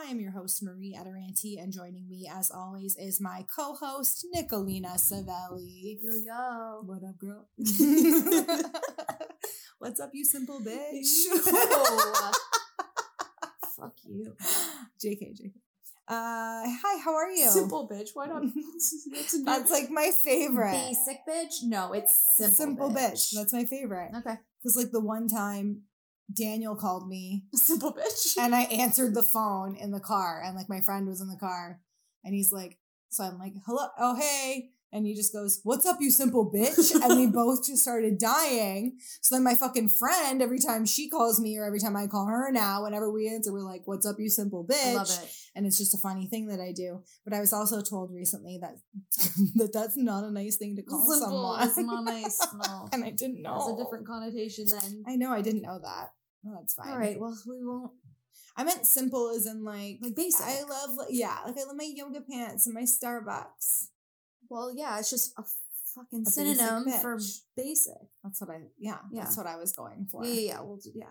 I am your host, Marie Adoranti, and joining me, as always, is my co host, Nicolina Savelli. Yo, yo. What up, girl? What's up, you simple bitch? Fuck you. JK, JK. Uh, hi, how are you? Simple bitch. Why don't That's, That's like my favorite. Basic bitch? No, it's simple, simple bitch. bitch. That's my favorite. Okay. Because, like, the one time Daniel called me Simple bitch. and I answered the phone in the car, and like my friend was in the car, and he's like, so I'm like, hello, oh hey, and he just goes, "What's up, you simple bitch?" and we both just started dying. So then my fucking friend, every time she calls me or every time I call her now, whenever we answer, we're like, "What's up, you simple bitch?" Love it. And it's just a funny thing that I do. But I was also told recently that that that's not a nice thing to call Simple someone. is not nice. No. and I didn't know. Has a different connotation then. I know I didn't know that. Oh, that's fine. All right. Well, we won't. I meant simple as in like Like basic. I love yeah, like I love my yoga pants and my Starbucks. Well, yeah, it's just a fucking A basic synonym for basic. That's what I yeah, Yeah. that's what I was going for. Yeah, yeah, yeah. We'll do, yeah.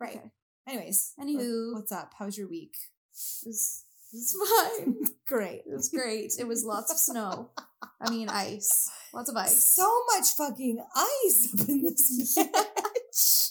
Right. Okay. Anyways, Anywho. what's up? How's your week? It's, it's fine. Great. It was great. It was lots of snow. I mean, ice. Lots of ice. So much fucking ice up in this bitch.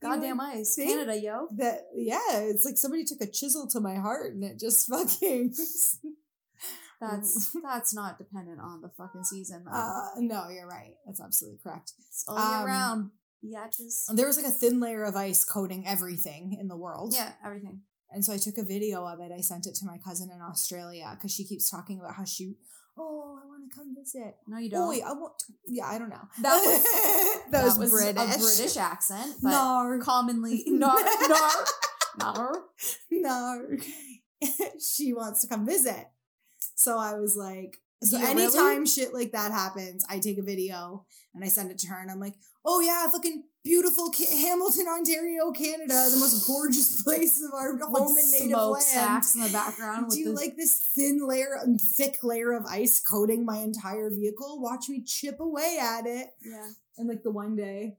Goddamn ice. Canada, yo. That yeah, it's like somebody took a chisel to my heart and it just fucking That's that's not dependent on the fucking season. Though. uh no, you're right. That's absolutely correct. it's all year um, round. Biatches. There was like a thin layer of ice coating everything in the world. Yeah, everything. And so I took a video of it. I sent it to my cousin in Australia because she keeps talking about how she, oh, I want to come visit. No, you Oh, don't. wait, I want. Yeah, I don't know. That was- that, was, a British. British accent, but Nar. commonly nar nar nar. no. she wants to come visit. So I was like, so you anytime really? shit like that happens, I take a video and I send it to her and I'm like, oh yeah, fucking beautiful Hamilton, Ontario, Canada, the most gorgeous place of our home With and native land. smokestacks in the background. Do you the, like this thin layer, thick layer of ice coating my entire vehicle? Watch me chip away at it. Yeah. And like the one day,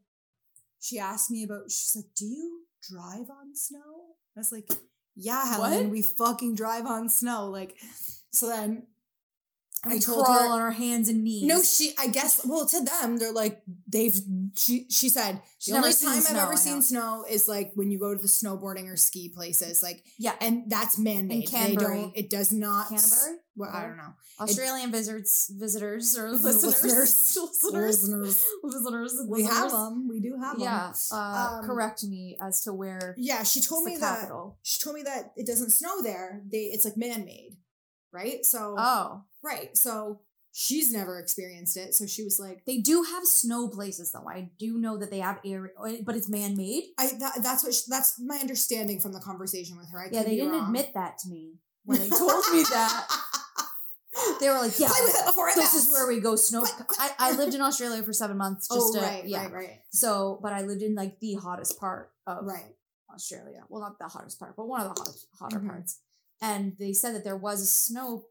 she asked me about. She's like, "Do you drive on snow?" I was like, "Yeah, Helen, What? we fucking drive on snow." Like, so then I We told crawl her. on our hands and knees. no, she. I guess. Well, to them, they're like they've. She. She said She's the only time snow, I've I ever seen snow is like when you go to the snowboarding or ski places. Like, Yeah. and that's man made. They don't. It does not. Canberra? Well, I don't know. Australian visitors, visitors or Listeners. listeners, listeners, Listeners. listeners. We have them. We do have them. Yeah. Uh, Um, correct me as to where Yeah, she told me that capital. she told me that it doesn't snow there. They it's like man made, right? So Oh, right, so she's never experienced it. So she was like, they do have snow places though. I do know that they have area, but it's man made. I that, that's what she, that's my understanding from the conversation with her. I Yeah, they didn't wrong. admit that to me when they told me that. They were like, "Yeah, Play with it before it this is where we go snow." I, I lived in Australia for seven months. Just oh to, right, yeah. right, right, So, but I lived in like the hottest part of right. Australia. Well, not the hottest part, but one of the hot, hotter Mhm. parts. And they said that there was a snow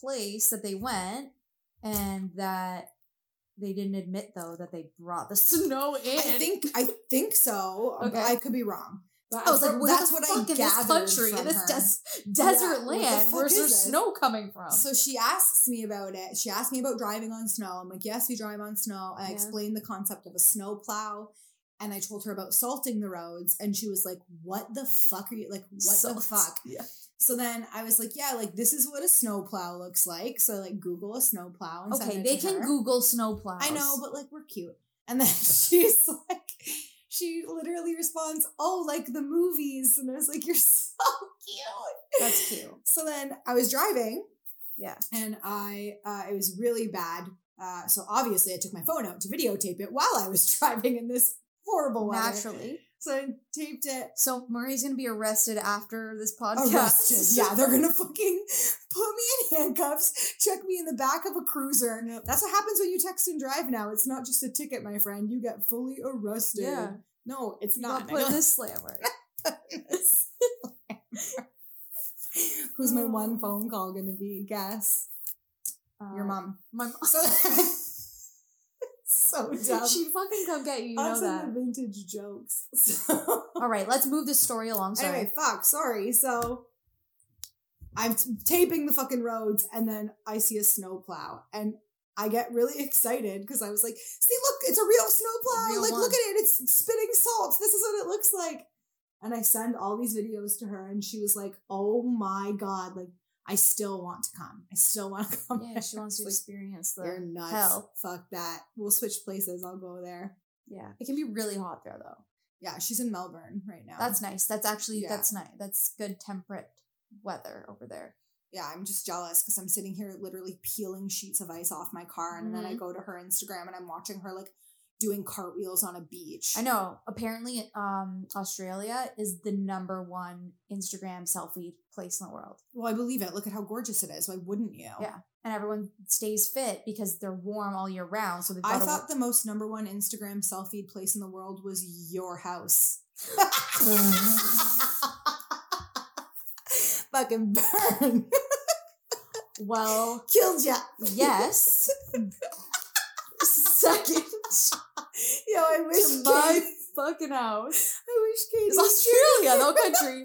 place that they went, and that they didn't admit though that they brought the snow in. I think I think so. Um, okay. I could be wrong. But I was like, where that's the what fuck I in this country, in this des- desert Yeah, what the land, where's is there snow coming from? So she asks me about it. She asked me about driving on snow. I'm like, yes, we drive on snow. I Yeah. explained the concept of a snow plow. And I told her about salting the roads. And she was like, what the fuck are you like? What the fuck? Yeah. So then I was like, yeah, like this is what a snowplow looks like. So like Google a snowplow. and Okay, they can her. Google snow plows. I know, but like we're cute. And then she's like, she literally responds, "Oh, like the movies," and I was like, "You're so cute." That's cute. So then I was driving, Yeah. and I uh, it was really bad. Uh, so obviously, I took my phone out to videotape it while I was driving in this horrible weather. Naturally. So I taped it. So Murray's gonna be arrested after this podcast. Arrested. Yeah, they're gonna fucking put me in handcuffs, chuck me in the back of a cruiser. That's what happens when you text and drive now. It's not just a ticket, my friend. You get fully arrested. Yeah. No, it's You not. put in a slammer. Who's my one phone call gonna be? Guess. Your Uh, mom. My mom. So, so dumb. She'd fucking come get you. You know that. vintage jokes. So. All right, let's move this story along. Sorry. Anyway, fuck, sorry. So I'm t- taping the fucking roads and then I see a snowplow and I get really excited because I was like, see, look, it's a real snowplow. real like, one. look at it. It's spitting salt. This is what it looks like. And I send all these videos to her and she was like, oh my God, like, I still want to come. I still want to come. yeah, she wants to Like, experience the You're nuts. hell. Fuck that. We'll switch places. I'll go there. Yeah, it can be really hot there though. Yeah, she's in Melbourne right now. That's nice. That's actually Yeah. that's nice. That's good temperate weather over there. yeah, I'm just jealous because I'm sitting here literally peeling sheets of ice off my car, and then I Mhm. go to her Instagram and I'm watching her like doing cartwheels on a beach. I know. Apparently, um, Australia is the number one Instagram selfie place in the world. Well, I believe it. Look at how gorgeous it is. Why wouldn't you? Yeah, and everyone stays fit because they're warm all year round. So I thought the most number one Instagram selfie place in the world was your house. Fucking burn. well, Killed ya. yes. Second Yo, I wish to my Katie, fucking house I wish Katie is Australia, no country.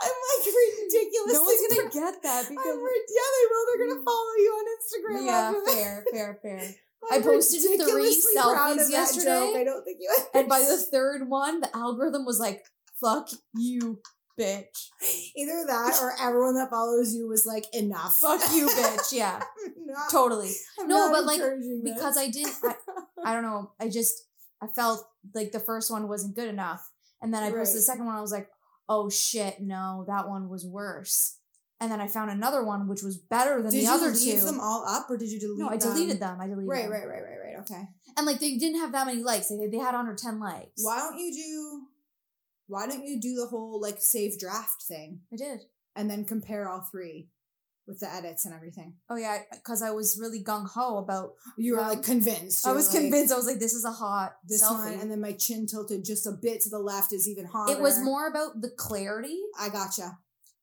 I'm like ridiculously. No one's gonna get that because yeah, they will. They're gonna mm. follow you on Instagram. yeah, fair, fair, fair. I'm I posted three selfies yesterday. I don't think you. And by the third one, the algorithm was like, "Fuck you, bitch! either that or everyone that follows you was like enough. Fuck you, bitch!" Yeah, not- totally. I'm No, but, like, this. Because I didn't. I, I don't know. I just I felt like the first one wasn't good enough, and then I posted the second one. I was like, "Oh shit, no, that one was worse." And then I found another one which was better than did the you other leave two. them all up or did you delete? no, I deleted them. I deleted Right, them. right, right, right, right. Okay. And like they didn't have that many likes. They, they had under ten likes. Why don't you do? Why don't you do the whole like save draft thing I did. and then compare all three with the edits and everything? Oh yeah, because I was really gung ho about. You were Um, like convinced. I was like, convinced. I was like, "This is a hot This selfie." one, and then my chin tilted just a bit to the left is even hotter. it was more about the clarity I gotcha.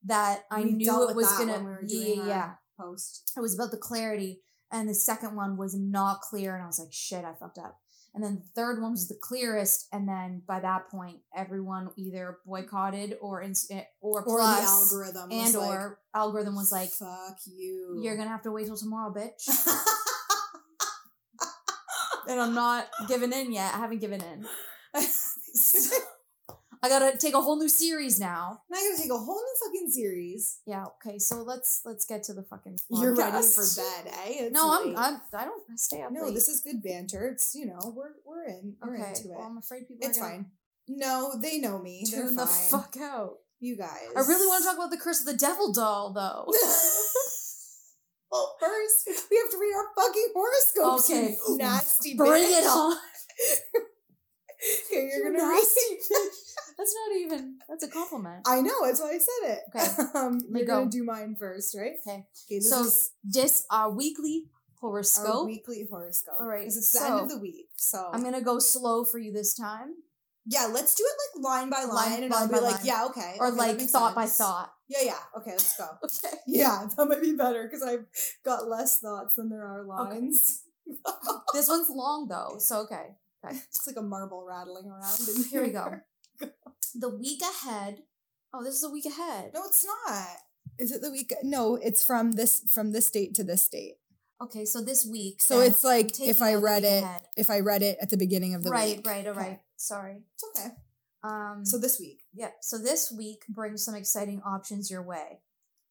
that I We knew it was gonna. we were yeah, doing yeah, yeah. Post. It was about the clarity, and the second one was not clear, and I was like, "Shit, I fucked up." And then the third one was the clearest, and then by that point, everyone either boycotted or ins- eh, or Or plus, the algorithm was and like, or algorithm was like, "Fuck you." "You're gonna have to wait till tomorrow, bitch." and I'm not giving in yet. I haven't given in. I gotta take a whole new series now. Now I gotta take a whole new fucking series. Yeah. Okay. So let's let's get to the fucking. You're ready for bed, eh? It's No, I'm, late. I'm. I don't. I stay up. No, late. this is good banter. It's you know we're we're in we're okay. into it. Well, I'm afraid people. it's fine. No, they know me. Tune the fuck out. You guys. I really want to talk about the Curse of the Devil doll, though. well, first we have to read our fucking horoscopes. Okay. nasty. Bring bitch. it on. Here you're You gonna read. That's not even. That's a compliment. I know. That's why I said it. Okay. um, you're go. gonna do mine first, right? Okay. Okay. This So is this our weekly our horoscope. weekly horoscope. All right, Because it's the end of the week. So I'm gonna go slow for you this time, yeah, let's do it like line by line, Line- and line I'll be like, line. yeah, okay, or okay, like thought by thought. Yeah, yeah. Okay, let's go. Okay. Yeah, that might be better because I've got less thoughts than there are Okay. lines. This one's long though, so okay. okay. It's like a marble rattling around. In Here we go. The week ahead. Oh, this is a week ahead. No, it's not. Is it the week? No, it's from this from this date to this date. Okay, so this week. So it's like if I read it, ahead. if I read it at the beginning of the right, week. right, all Okay. right. Sorry. It's okay. Um. So this week. Yep. So this week brings some exciting options your way.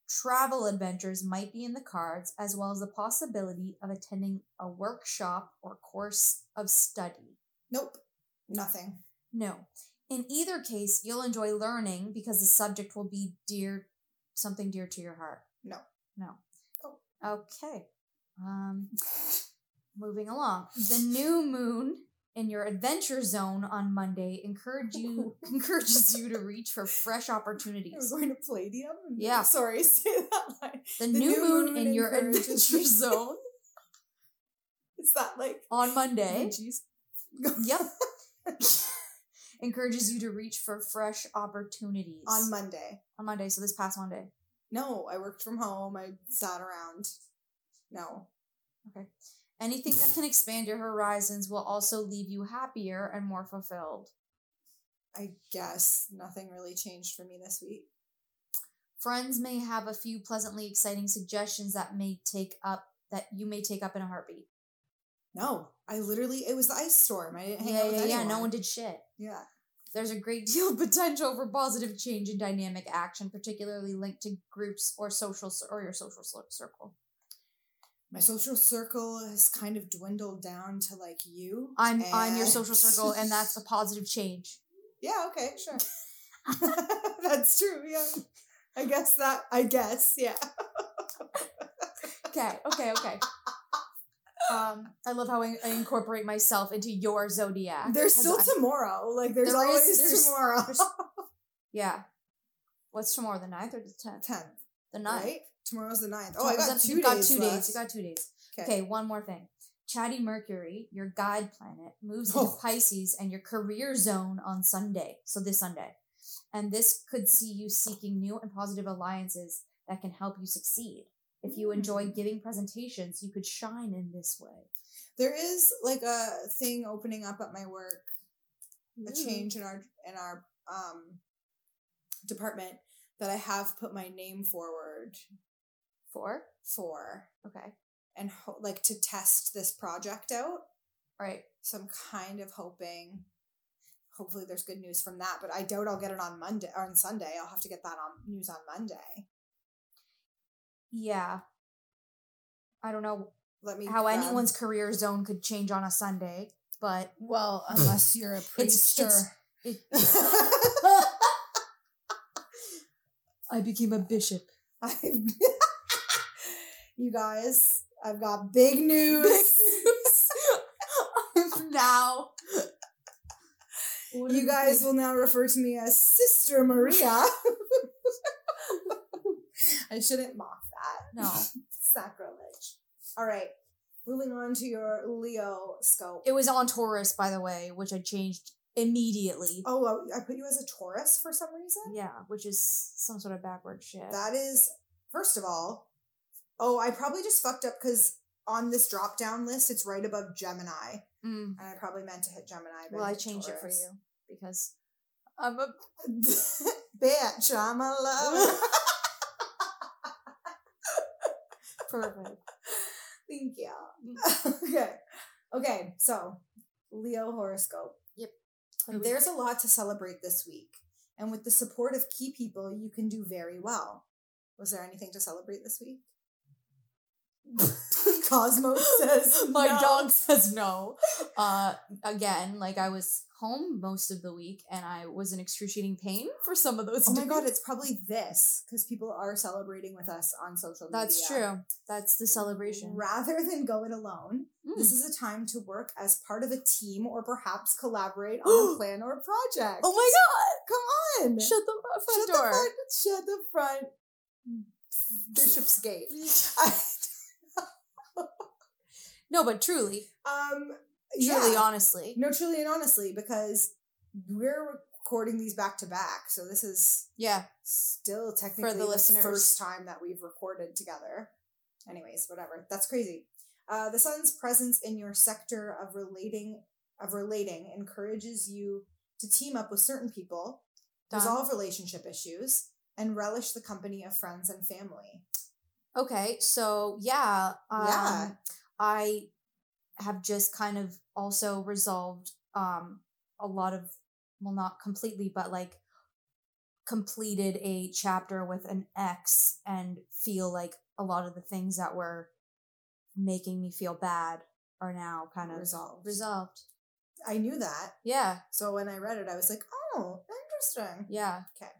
Travel adventures might be in the cards, as well as the possibility of attending a workshop or course of study. Nope. Nothing. No. In either case, you'll enjoy learning because the subject will be dear something dear to your heart? No. No. Oh. Okay. Um, moving along. The new moon in your adventure zone on Monday encourage you encourages you to reach for fresh opportunities. Opportunities. going to Palladium. Yeah. Sorry, say that line. The, new, moon, in your adventure zone Is that like on Monday. Jeez. yep. Encourages you to reach for fresh opportunities on Monday? on Monday. So this past Monday. No, I worked from home. I sat around. No. Okay. Anything that can expand your horizons will also leave you happier and more fulfilled. I guess nothing really changed for me this week. Friends may have a few pleasantly exciting suggestions that may take up that you may take up in a heartbeat. No, I literally it was the ice storm. I didn't hang Yeah, out with yeah, yeah. No one did shit. Yeah. There's a great deal of potential for positive change and dynamic action, particularly linked to groups or social or your social circle. My social circle has kind of dwindled down to like you. I'm I'm your social circle, and that's a positive change. yeah. Okay, sure. that's true. Yeah. I guess that. I guess. Yeah. Okay, okay, okay. Um, I love how I, I incorporate myself into your zodiac. There's still I- tomorrow. Like there's There is- always there's- tomorrow. there's- Yeah. What's tomorrow? The 9th or the tenth? Tenth. The 9th. Right. Tomorrow's the 9th. Oh, I got two you got days. two days. You got two days. Okay, one more thing. Chatty Mercury, your guide planet, moves into Oh. Pisces and your career zone on Sunday. So this Sunday. And this could see you seeking new and positive alliances that can help you succeed. If you enjoy Mm. giving presentations, you could shine in this way. There is like a thing opening up at my work, a change in our in our um department that I have put my name forward for. for Okay. and ho- like to test this project out. Right. So I'm kind of hoping hopefully there's good news from that, but I doubt I'll get it on Monday or on Sunday. I'll have to get that on news on Monday. Yeah. I don't know Let me how grab- anyone's career zone could change on a Sunday, but well, unless you're a It's- priester. I became a bishop. I you guys, I've got big news. now. You guys will now refer to me as Sister Maria. I shouldn't mock that. No. Sacrilege. All right. Moving on to your Leo scope. It was on Taurus, by the way, which I changed immediately. oh, I I put you as a Taurus for some reason? Yeah, which is some sort of backward shit. That is, first of all, oh, I probably just fucked up because on this drop down list, it's right above Gemini. Mm. And I probably meant to hit Gemini. But Well, I hit changed it for you because I'm a. Bitch, I'm a lover. Perfect. Thank you. Mm. okay. Okay, so Leo horoscope. Yep. There's a lot to celebrate this week. And with the support of key people, you can do very well. Was there anything to celebrate this week? Cosmo says My no. dog says no. Uh, again, like I was home most of the week and I was in excruciating pain for some of those. Oh my god, it's probably this because people are celebrating with us on social media. That's true. That's the celebration. Rather than go it alone, Mm. this is a time to work as part of a team or perhaps collaborate on a plan or project. Oh my god! Come on! Shut the front Shut door. The front, shut the front. Bishop's Gate. no, but truly, um, truly, yeah. honestly, No, truly and honestly, because we're recording these back to back, so this is yeah. still technically for the, listeners. first time that we've recorded together. Anyways, whatever. That's crazy. Uh, the sun's presence in your sector of relating of relating encourages you to team up with certain people, Done. resolve relationship issues, and relish the company of friends and family. Okay, so yeah, um, Yeah. I have just kind of also resolved um a lot of well not completely but like completed a chapter with an ex and feel like a lot of the things that were making me feel bad are now kind of Resolved. resolved. I knew that, Yeah, so when I read it, I was like, "Oh, interesting." yeah. Okay.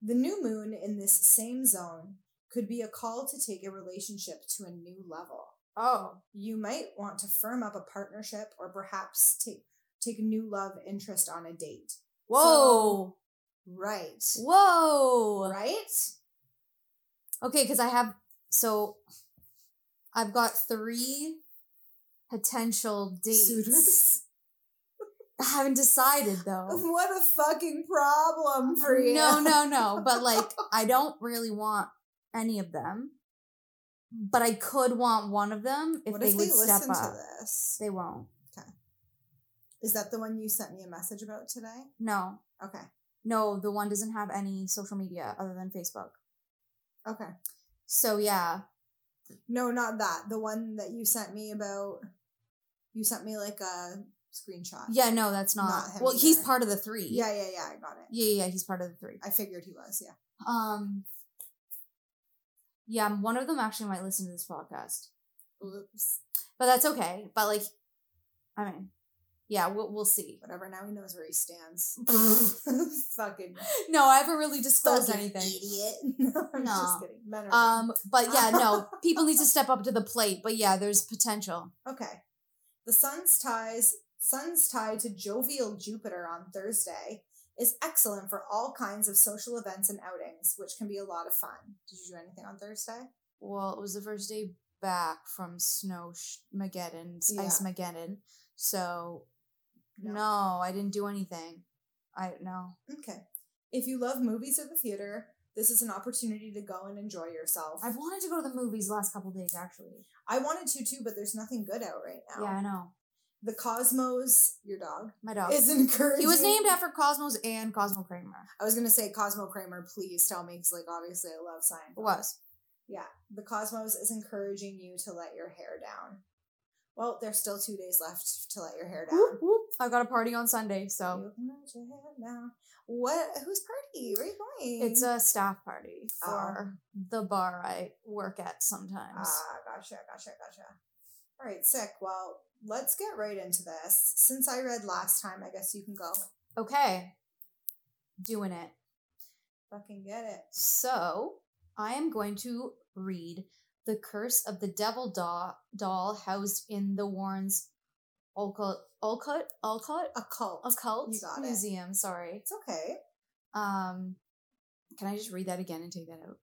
The new moon in this same zone could be a call to take a relationship to a new level. Oh. You might want to firm up a partnership or perhaps take take a new love interest on a date. Whoa. Right. Whoa. Right? Okay, because I have so I've got three potential dates. Suitors. I haven't decided though. What a fucking problem for you. No, no, no. But like, I don't really want any of them. But I could want one of them if what they if would they step listen up. to this? They won't. Okay. Is that the one you sent me a message about today? No, Okay. no. The one doesn't have any social media other than Facebook. Okay. So yeah, No, not that. The one that you sent me about. You sent me like a screenshot. yeah. No, that's not. Not him well, he's part of the three. Yeah, yeah, yeah. I got it. yeah, yeah. He's part of the three. I figured he was. Yeah. Um. Yeah, one of them actually might listen to this podcast, Oops. but that's okay. But like, I mean, yeah, we'll we'll see. Whatever. Now he knows where he stands. fucking. No, I haven't really disclosed fucking anything. Idiot. No, I'm No. just kidding. Men are Um, but yeah, no, people need to step up to the plate. But yeah, there's potential. Okay. The sun's ties sun's tie to jovial Jupiter on Thursday is excellent for all kinds of social events and outings, which can be a lot of fun. Did you do anything on Thursday? Well, it was the first day back from Snow Mageddon, Ice Mageddon. So No. no. I didn't do anything. I no. Okay. If you love movies or the theater, this is an opportunity to go and enjoy yourself. I've wanted to go to the movies the last couple days actually. I wanted to too, but there's nothing good out right now. Yeah, I know. The Cosmos, your dog, My dog. is encouraging. He was named after Cosmos and Cosmo Kramer. I was gonna say Cosmo Kramer. Please tell me, because like obviously I love science. It was. Yeah, the Cosmos is encouraging you to let your hair down. Well, there's still two days left to let your hair down. Whoop, whoop. I got a party on Sunday, so You let your hair down. What? Whose party? Where are you going? it's a staff party Oh. for the bar I work at sometimes. Ah, gotcha, gotcha, gotcha. All right, sick. Well, let's get right into this. Since I read last time, I guess you can go. okay. Doing it. Fucking get it. So, I am going to read The Curse of the Devil doll, doll housed in the Warrens Olcott, Olcott, Olcott. Occult You got it. Museum. Sorry. It's okay. Um, can I just read that again and take that out?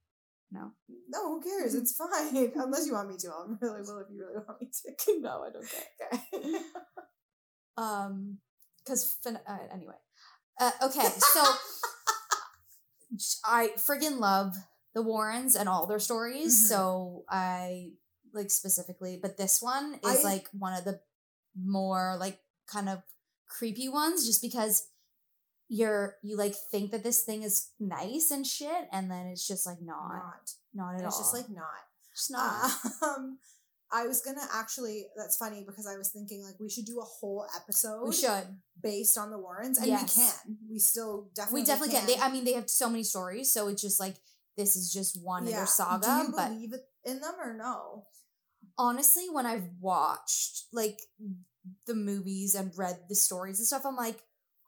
No. No, who cares? It's fine. Unless you want me to. I'll really will if you really want me to. no, I don't care. Okay. Um, because fin- uh, anyway. Uh, okay, so I friggin' love the Warrens and all their stories. Mhm. So I like specifically, but this one is I- like one of the more like kind of creepy ones, just because you're you like think that this thing is nice and shit, and then it's just like not, not. not at It's all. just like not. just not. Um, I was gonna actually. That's funny because I was thinking like we should do a whole episode we should. based on the Warrens, and Yes. we can. We still definitely we definitely can. They, I mean, they have so many stories, so it's just like this is just one Yeah. their saga. Do you but believe it in them or no? honestly, when I've watched like the movies and read the stories and stuff, I'm like,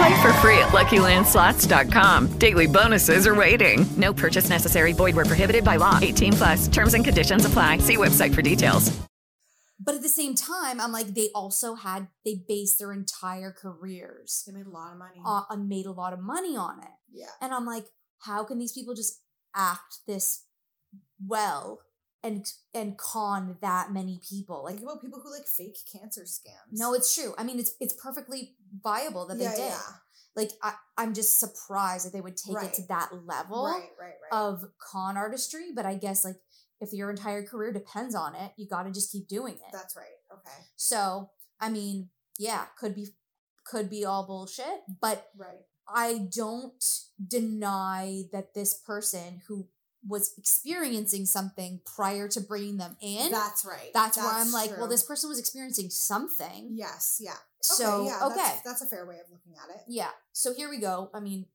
Play for free at LuckyLandSlots.com. Daily bonuses are waiting. No purchase necessary. Void where prohibited by law. 18 plus. Terms and conditions apply. See website for details. But at the same time, I'm like, they also had they based their entire careers They made a lot of money. on and made a lot of money on it. yeah. And I'm like, how can these people just act this well and and con that many people. Like Think about people who like fake cancer scams. no, it's true. I mean, it's it's perfectly viable that they Yeah, did. yeah. Like I, I'm just surprised that they would take it to that level right, right, right. of con artistry. But I guess like if your entire career depends on it, you got to just keep doing it. That's right. Okay. So I mean, yeah, could be could be all bullshit, but Right. I don't deny that this person who was experiencing something prior to bringing them in. That's right. that's, where I'm like, well, this person was experiencing something. Yes. Yeah. So, yeah, okay. That's, that's a fair way of looking at it. Yeah. So here we go. I mean,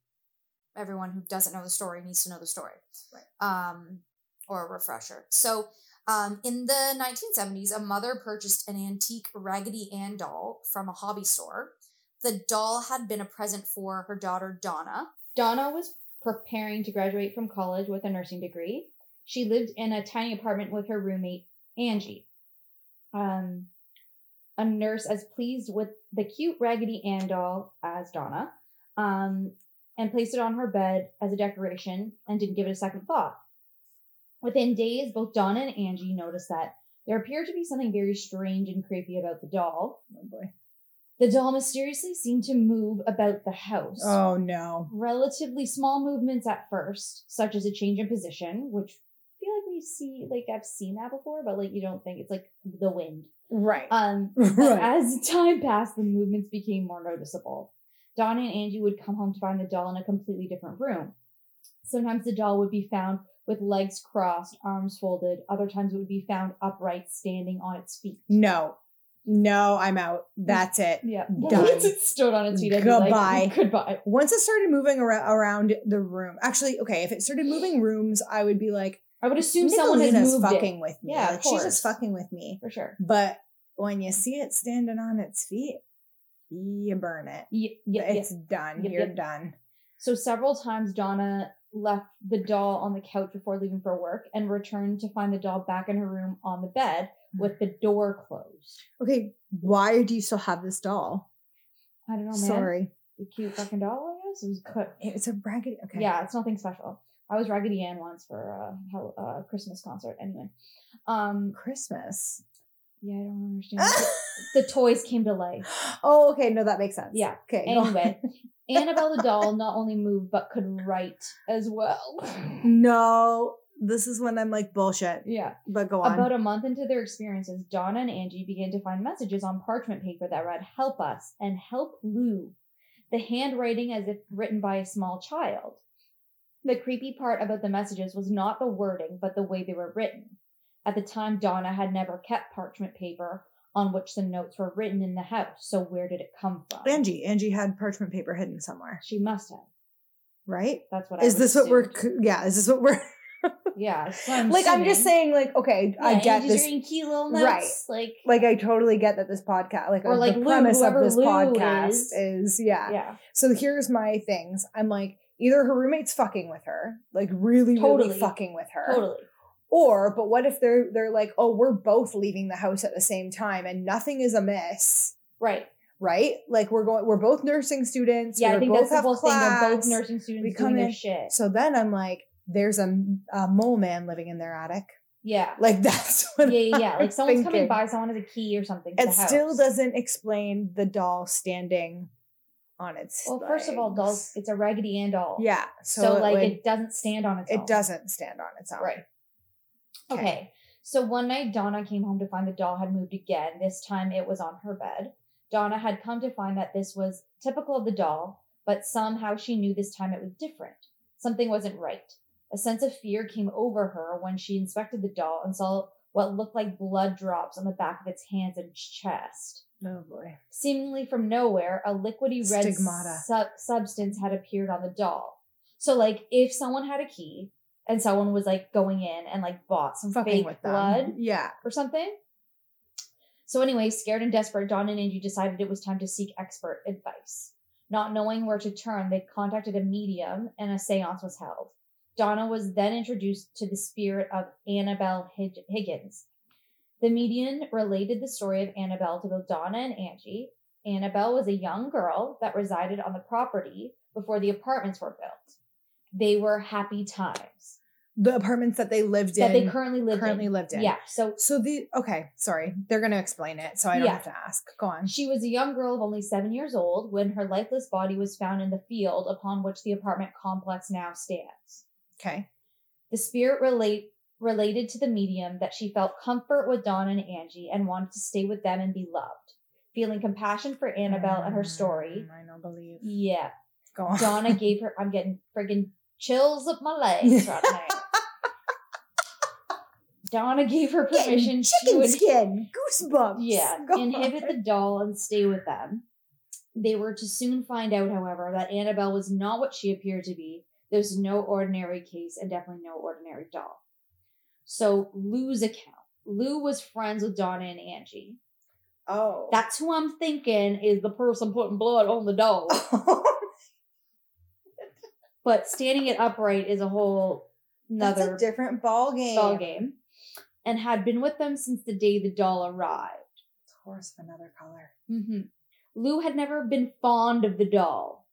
everyone who doesn't know the story needs to know the story. Right. Um, or a refresher. So, um, in the 1970s, a mother purchased an antique Raggedy Ann doll from a hobby store. The doll had been a present for her daughter Donna. Donna was preparing to graduate from college with a nursing degree. She lived in a tiny apartment with her roommate, Angie. Um, a nurse as pleased with the cute Raggedy Ann doll as Donna, um, and placed it on her bed as a decoration and didn't give it a second thought. Within days, both Donna and Angie noticed that there appeared to be something very strange and creepy about the doll. Oh boy. The doll mysteriously seemed to move about the house Oh no. relatively small movements at first, such as a change in position, which I feel like we see, like I've seen that before, but like you don't think it's like the wind. Right. Um, Right. as time passed, the movements became more noticeable. Donna and Angie would come home to find the doll in a completely different room. Sometimes the doll would be found with legs crossed, arms folded. Other times it would be found upright, standing on its feet. no. No, I'm out. Mm. That's it. Yeah, Done. once it stood on its feet, I'd be like, Goodbye. goodbye. Once it started moving around, around the room, actually, okay, if it started moving rooms, I would be like, I would assume someone Nicolina's moved fucking it. with me. Yeah, like, she's just fucking with me. for sure. But when you see it standing on its feet, you burn it. Yeah, yeah, yeah. it's done. Yep, You're yep. done. So several times Donna left the doll on the couch before leaving for work and returned to find the doll back in her room on the bed with the door closed. Okay, why do you still have this doll? I don't know, man. Sorry. The cute fucking doll, I guess. It was cut. It's a raggedy. Okay. Yeah, it's nothing special. I was Raggedy Ann once for a hel- uh, Christmas concert. Anyway, um, Christmas. Yeah, I don't understand. the toys came to life. Oh, okay. No, that makes sense. Yeah. Okay. Anyway, Annabelle the doll not only moved but could write as well. No, this is when I'm like bullshit. Yeah. But go on. About a month into their experiences, Donna and Angie began to find messages on parchment paper that read, Help us and help Lou. The handwriting as if written by a small child. The creepy part about the messages was not the wording, but the way they were written. At the time, Donna had never kept parchment paper on which the notes were written in the house, so where did it come from? Angie. Angie had parchment paper hidden somewhere, She must have. right? That's what I Is would this what we're? Yeah. Is this what we're? Yeah. I'm like I'm just saying. Like okay, I Yeah, get Angie's this. cute little notes. Right. Like, Like I totally get that this podcast, like, Or like the Lou, premise of this Lou podcast is. is, yeah. yeah. So here's my things. I'm like, either her roommate's fucking with her, like really, really Totally. fucking with her, Totally. Or, but what if they're they're like, oh, we're both leaving the house at the same time and nothing is amiss, Right. right? Like we're going, we're both nursing students. Yeah, I think both that's the whole thing. They're both nursing students We doing come their in. shit. So then I'm like, there's a, a mole man living in their attic. yeah. Like that's what yeah, yeah, yeah. Like someone's coming by, someone has a key or something. To It still doesn't explain the doll standing on its. Well, first of all, dolls. It's a Raggedy Ann doll. Yeah. So, So, it like, would- it doesn't stand on its own. it doesn't stand on its own. Right. Okay. Okay. So one night, Donna came home to find the doll had moved again. This time it was on her bed. Donna had come to find that this was typical of the doll, but somehow she knew this time it was different. Something wasn't right. A sense of fear came over her when she inspected the doll and saw what looked like blood drops on the back of its hands and chest. Oh boy. Seemingly from nowhere, a liquidy red su- substance had appeared on the doll. So, like, if someone had a key and someone was like going in and like bought some Fucking fake with blood Yeah. or something. So, anyway, scared and desperate, Dawn and Angie decided it was time to seek expert advice. Not knowing where to turn, they contacted a medium and a seance was held. Donna was then introduced to the spirit of Annabelle Hig- Higgins. The medium related the story of Annabelle to both Donna and Angie. Annabelle was a young girl that resided on the property before the apartments were built. They were happy times. the apartments that they lived that in. That they currently lived currently in. lived in. Yeah. So So the okay, sorry, they're gonna explain it, so I don't Yeah. have to ask. Go on. She was a young girl of only seven years old when her lifeless body was found in the field upon which the apartment complex now stands. Okay. The spirit relate related to the medium that she felt comfort with Don and Angie and wanted to stay with them and be loved. Feeling compassion for Annabelle and her story. Mm, I don't believe. Yeah. Go on. Donna gave her I'm getting friggin' chills up my legs right now. Donna gave her permission to chicken in- skin, goosebumps. yeah, Go inhibit on. the doll and stay with them. They were to soon find out, however, that Annabelle was not what she appeared to be. There's no ordinary case and definitely no ordinary doll. So Lou's account. Lou was friends with Donna and Angie. Oh. That's who I'm thinking is the person putting blood on the doll. but standing it upright is a whole That's another a different ball game. ball game. And had been with them since the day the doll arrived. Horse of another color. hmm Lou had never been fond of the doll.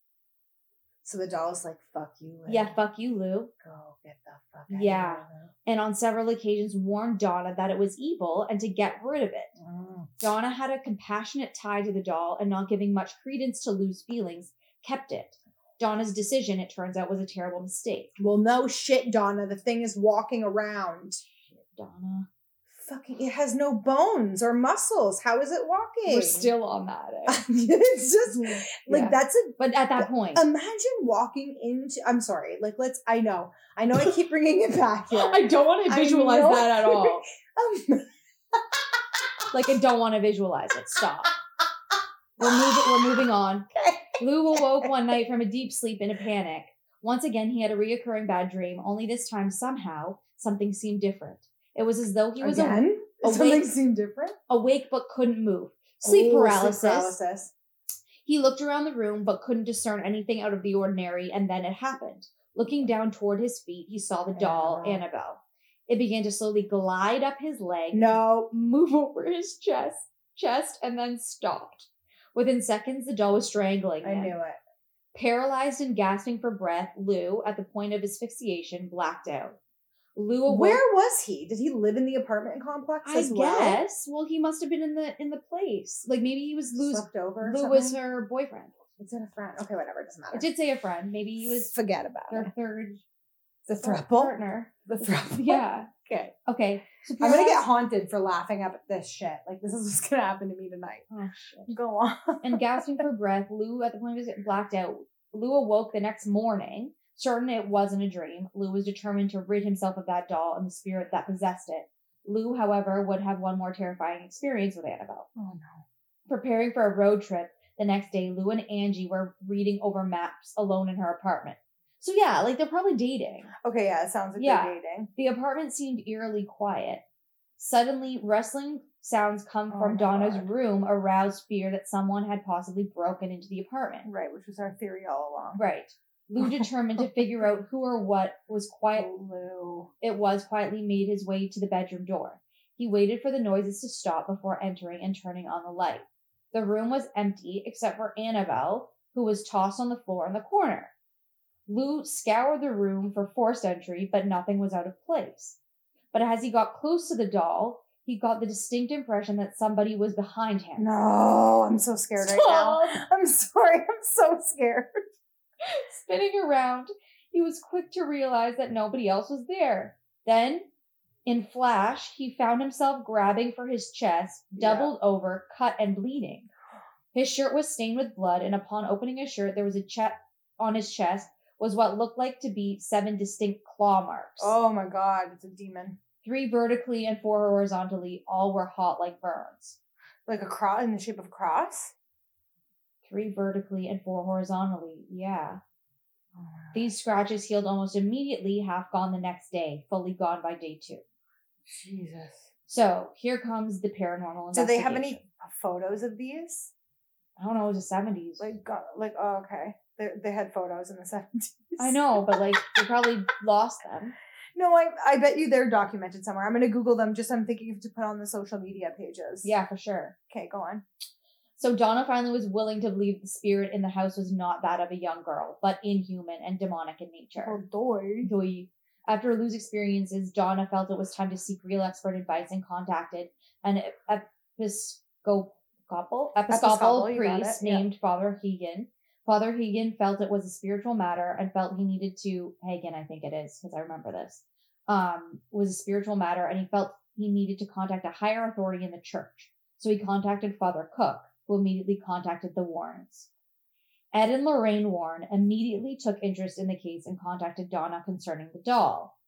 So the doll's like, "Fuck you." Lou. Yeah, fuck you, Lou. Go get the fuck. Out Yeah. Of here, Yeah. And on several occasions warned Donna that it was evil and to get rid of it. Mm. Donna had a compassionate tie to the doll and not giving much credence to Lou's feelings, kept it. Donna's decision, it turns out, was a terrible mistake. Well, no shit, Donna. The thing is walking around. Donna. Fucking, it has no bones or muscles. How is it walking? We're still on that. it's just like Yeah. that's a. But at that point, Imagine walking into. I'm sorry. Like let's. I know. I know. I keep bringing it back here. I don't want to visualize that at all. Um, Like I don't want to visualize it. Stop. We're moving. We're moving on. Lou awoke one night from a deep sleep in a panic. Once again, he had a reoccurring bad dream. Only this time, somehow, something seemed different. It was as though he was again. awake- Something seemed different. awake but couldn't move. Sleep paralysis. paralysis. He looked around the room but couldn't discern anything out of the ordinary, and then it happened. Looking down toward his feet, he saw the doll, Annabelle. Annabelle. It began to slowly glide up his leg, No. move over his chest, chest, and then stopped. Within seconds, the doll was strangling I knew it. Paralyzed and gasping for breath, Lou, at the point of asphyxiation, blacked out. Lou awoke. Where was he? Did he live in the apartment complex I as well? guess. Well, he must have been in the in the place. Like maybe he was Lou's. Slept over. or Lou was something? her boyfriend. Is it a friend? Okay, whatever. It doesn't matter. It did say a friend. Maybe he was Forget about their it. third The thruple. partner. The thruple. Yeah. Okay. Okay. So I'm gonna get haunted for laughing up at this shit. Like this is what's gonna happen to me tonight. Oh shit. Go on. and gasping for breath, Lou, at the point of his blacked out, Lou awoke the next morning, certain it wasn't a dream. Lou was determined to rid himself of that doll and the spirit that possessed it. Lou, however, would have one more terrifying experience with Annabelle. Oh no. Preparing for a road trip the next day, Lou and Angie were reading over maps alone in her apartment. So yeah, like they're probably dating. Okay, yeah, it sounds like Yeah. they're dating. The apartment seemed eerily quiet. Suddenly, rustling sounds come Oh from my Donna's God. room aroused fear that someone had possibly broken into the apartment. Right, which was our theory all along. Right. Lou, determined to figure out who or what was quiet, Oh, Lou. it was quietly made his way to the bedroom door. He waited for the noises to stop before entering and turning on the light. The room was empty except for Annabelle, who was tossed on the floor in the corner. Lou scoured the room for forced entry, but nothing was out of place. But as he got close to the doll, he got the distinct impression that somebody was behind him. No, I'm so scared right now. I'm sorry, I'm so scared. Spinning around, he was quick to realize that nobody else was there. Then, in flash, he found himself grabbing for his chest, Yeah. doubled over, cut and bleeding. His shirt was stained with blood, and upon opening his shirt, there was a check on his chest was what looked like to be seven distinct claw marks. Oh my god, it's a demon. Three vertically and four horizontally, all were hot like burns. Like a cross in the shape of a cross? Three vertically and four horizontally, yeah. Oh These scratches healed almost immediately, half gone the next day, fully gone by day two. Jesus. So here comes the paranormal. Do they have any photos of these? I don't know. It was the seventies. Like, go- like, oh, okay. They, they had photos in the 70s. I know, but like they probably lost them. No, I, I bet you they're documented somewhere. I'm going to Google them. Just I'm thinking of to put on the social media pages. Yeah, for sure. Okay, go on. So Donna finally was willing to believe the spirit in the house was not that of a young girl, but inhuman and demonic in nature. Oh, doy. Doi. After Lou's experiences, Donna felt it was time to seek real expert advice and contacted an episcopal episcopal, Episcopal, priest yeah. named Father Hegan. Father Hegan felt it was a spiritual matter and felt he needed to Hagen, I think it is because I remember this. Um, was a spiritual matter, and he felt he needed to contact a higher authority in the church. So he contacted Father Cook, who immediately contacted the Warrens. Ed and Lorraine Warren immediately took interest in the case and contacted Donna concerning the doll.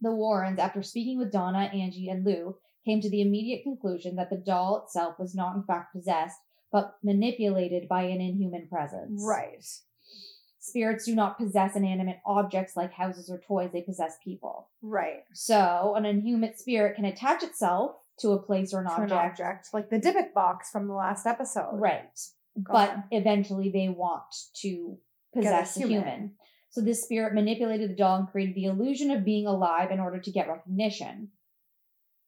The Warrens, after speaking with Donna, Angie, and Lou, came to the immediate conclusion that the doll itself was not in fact possessed, but manipulated by an inhuman presence. Right. Spirits do not possess inanimate objects like houses or toys, they possess people. Right. So, an inhuman spirit can attach itself to a place or an object. an object, like the Dybbuk box from the last episode. Right. Go but on. eventually they want to Get a possess a human. human. So this spirit manipulated the doll and created the illusion of being alive in order to get recognition.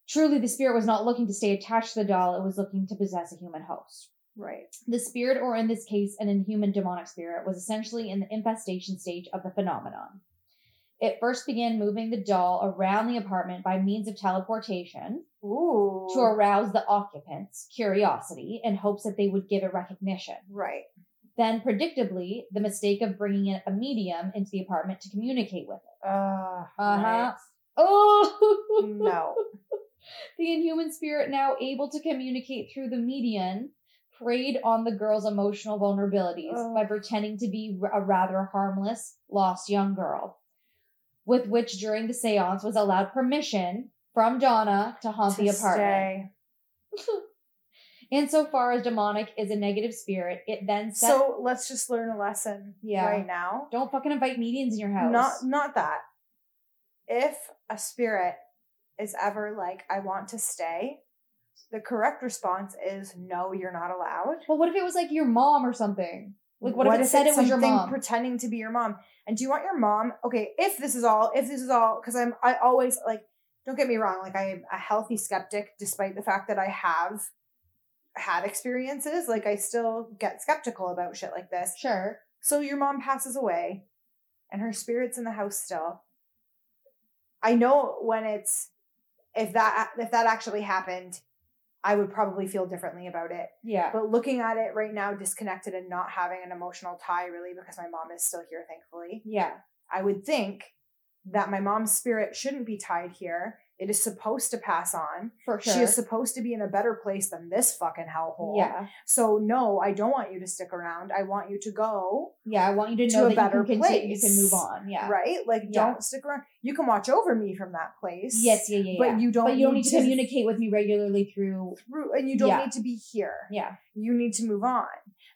Truly, the spirit was not looking to stay attached to the doll, it was looking to possess a human host. Right. The spirit, or in this case, an inhuman demonic spirit, was essentially in the infestation stage of the phenomenon. It first began moving the doll around the apartment by means of teleportation Ooh. to arouse the occupants' curiosity in hopes that they would give it recognition. Right. Then, predictably, the mistake of bringing in a medium into the apartment to communicate with it. Uh, Uh huh. Oh No. the inhuman spirit, now able to communicate through the medium, preyed on the girl's emotional vulnerabilities Ugh. by oh. pretending to be a rather harmless, lost young girl, with which during the seance was allowed permission from Donna to haunt To the apartment. Insofar as demonic is a negative spirit, it then set, So let's just learn a lesson Yeah. right now. don't fucking invite mediums in your house. Not not that. If a spirit is ever like, I want to stay, the correct response is no, you're not allowed. But what if it was like your mom or something? Like what, if it said it was your mom? pretending to be your mom? And do you want your mom? Okay, if this is all, if this is all, because I'm, I always like, don't get me wrong, like I am a healthy skeptic, despite the fact that I have had experiences. Like I still get skeptical about shit like this. sure. So your mom passes away and her spirit's in the house still. I know when it's if that if that actually happened, I would probably feel differently about it. Yeah. But looking at it right now, disconnected and not having an emotional tie really because my mom is still here, thankfully. Yeah. I would think that my mom's spirit shouldn't be tied here. It is supposed to pass on. For sure. She is supposed to be in a better place than this fucking hellhole. Yeah. So no, I don't want you to stick around. I want you to go Yeah, I want you to to know a that better you can continue, you can move on. Yeah. Right? Like Yeah. don't stick around. You can watch over me from that place. Yes, yeah, yeah, But yeah. you don't But you don't need to- communicate with me regularly through. Through, and you don't Yeah. need to be here. Yeah. You need to move on.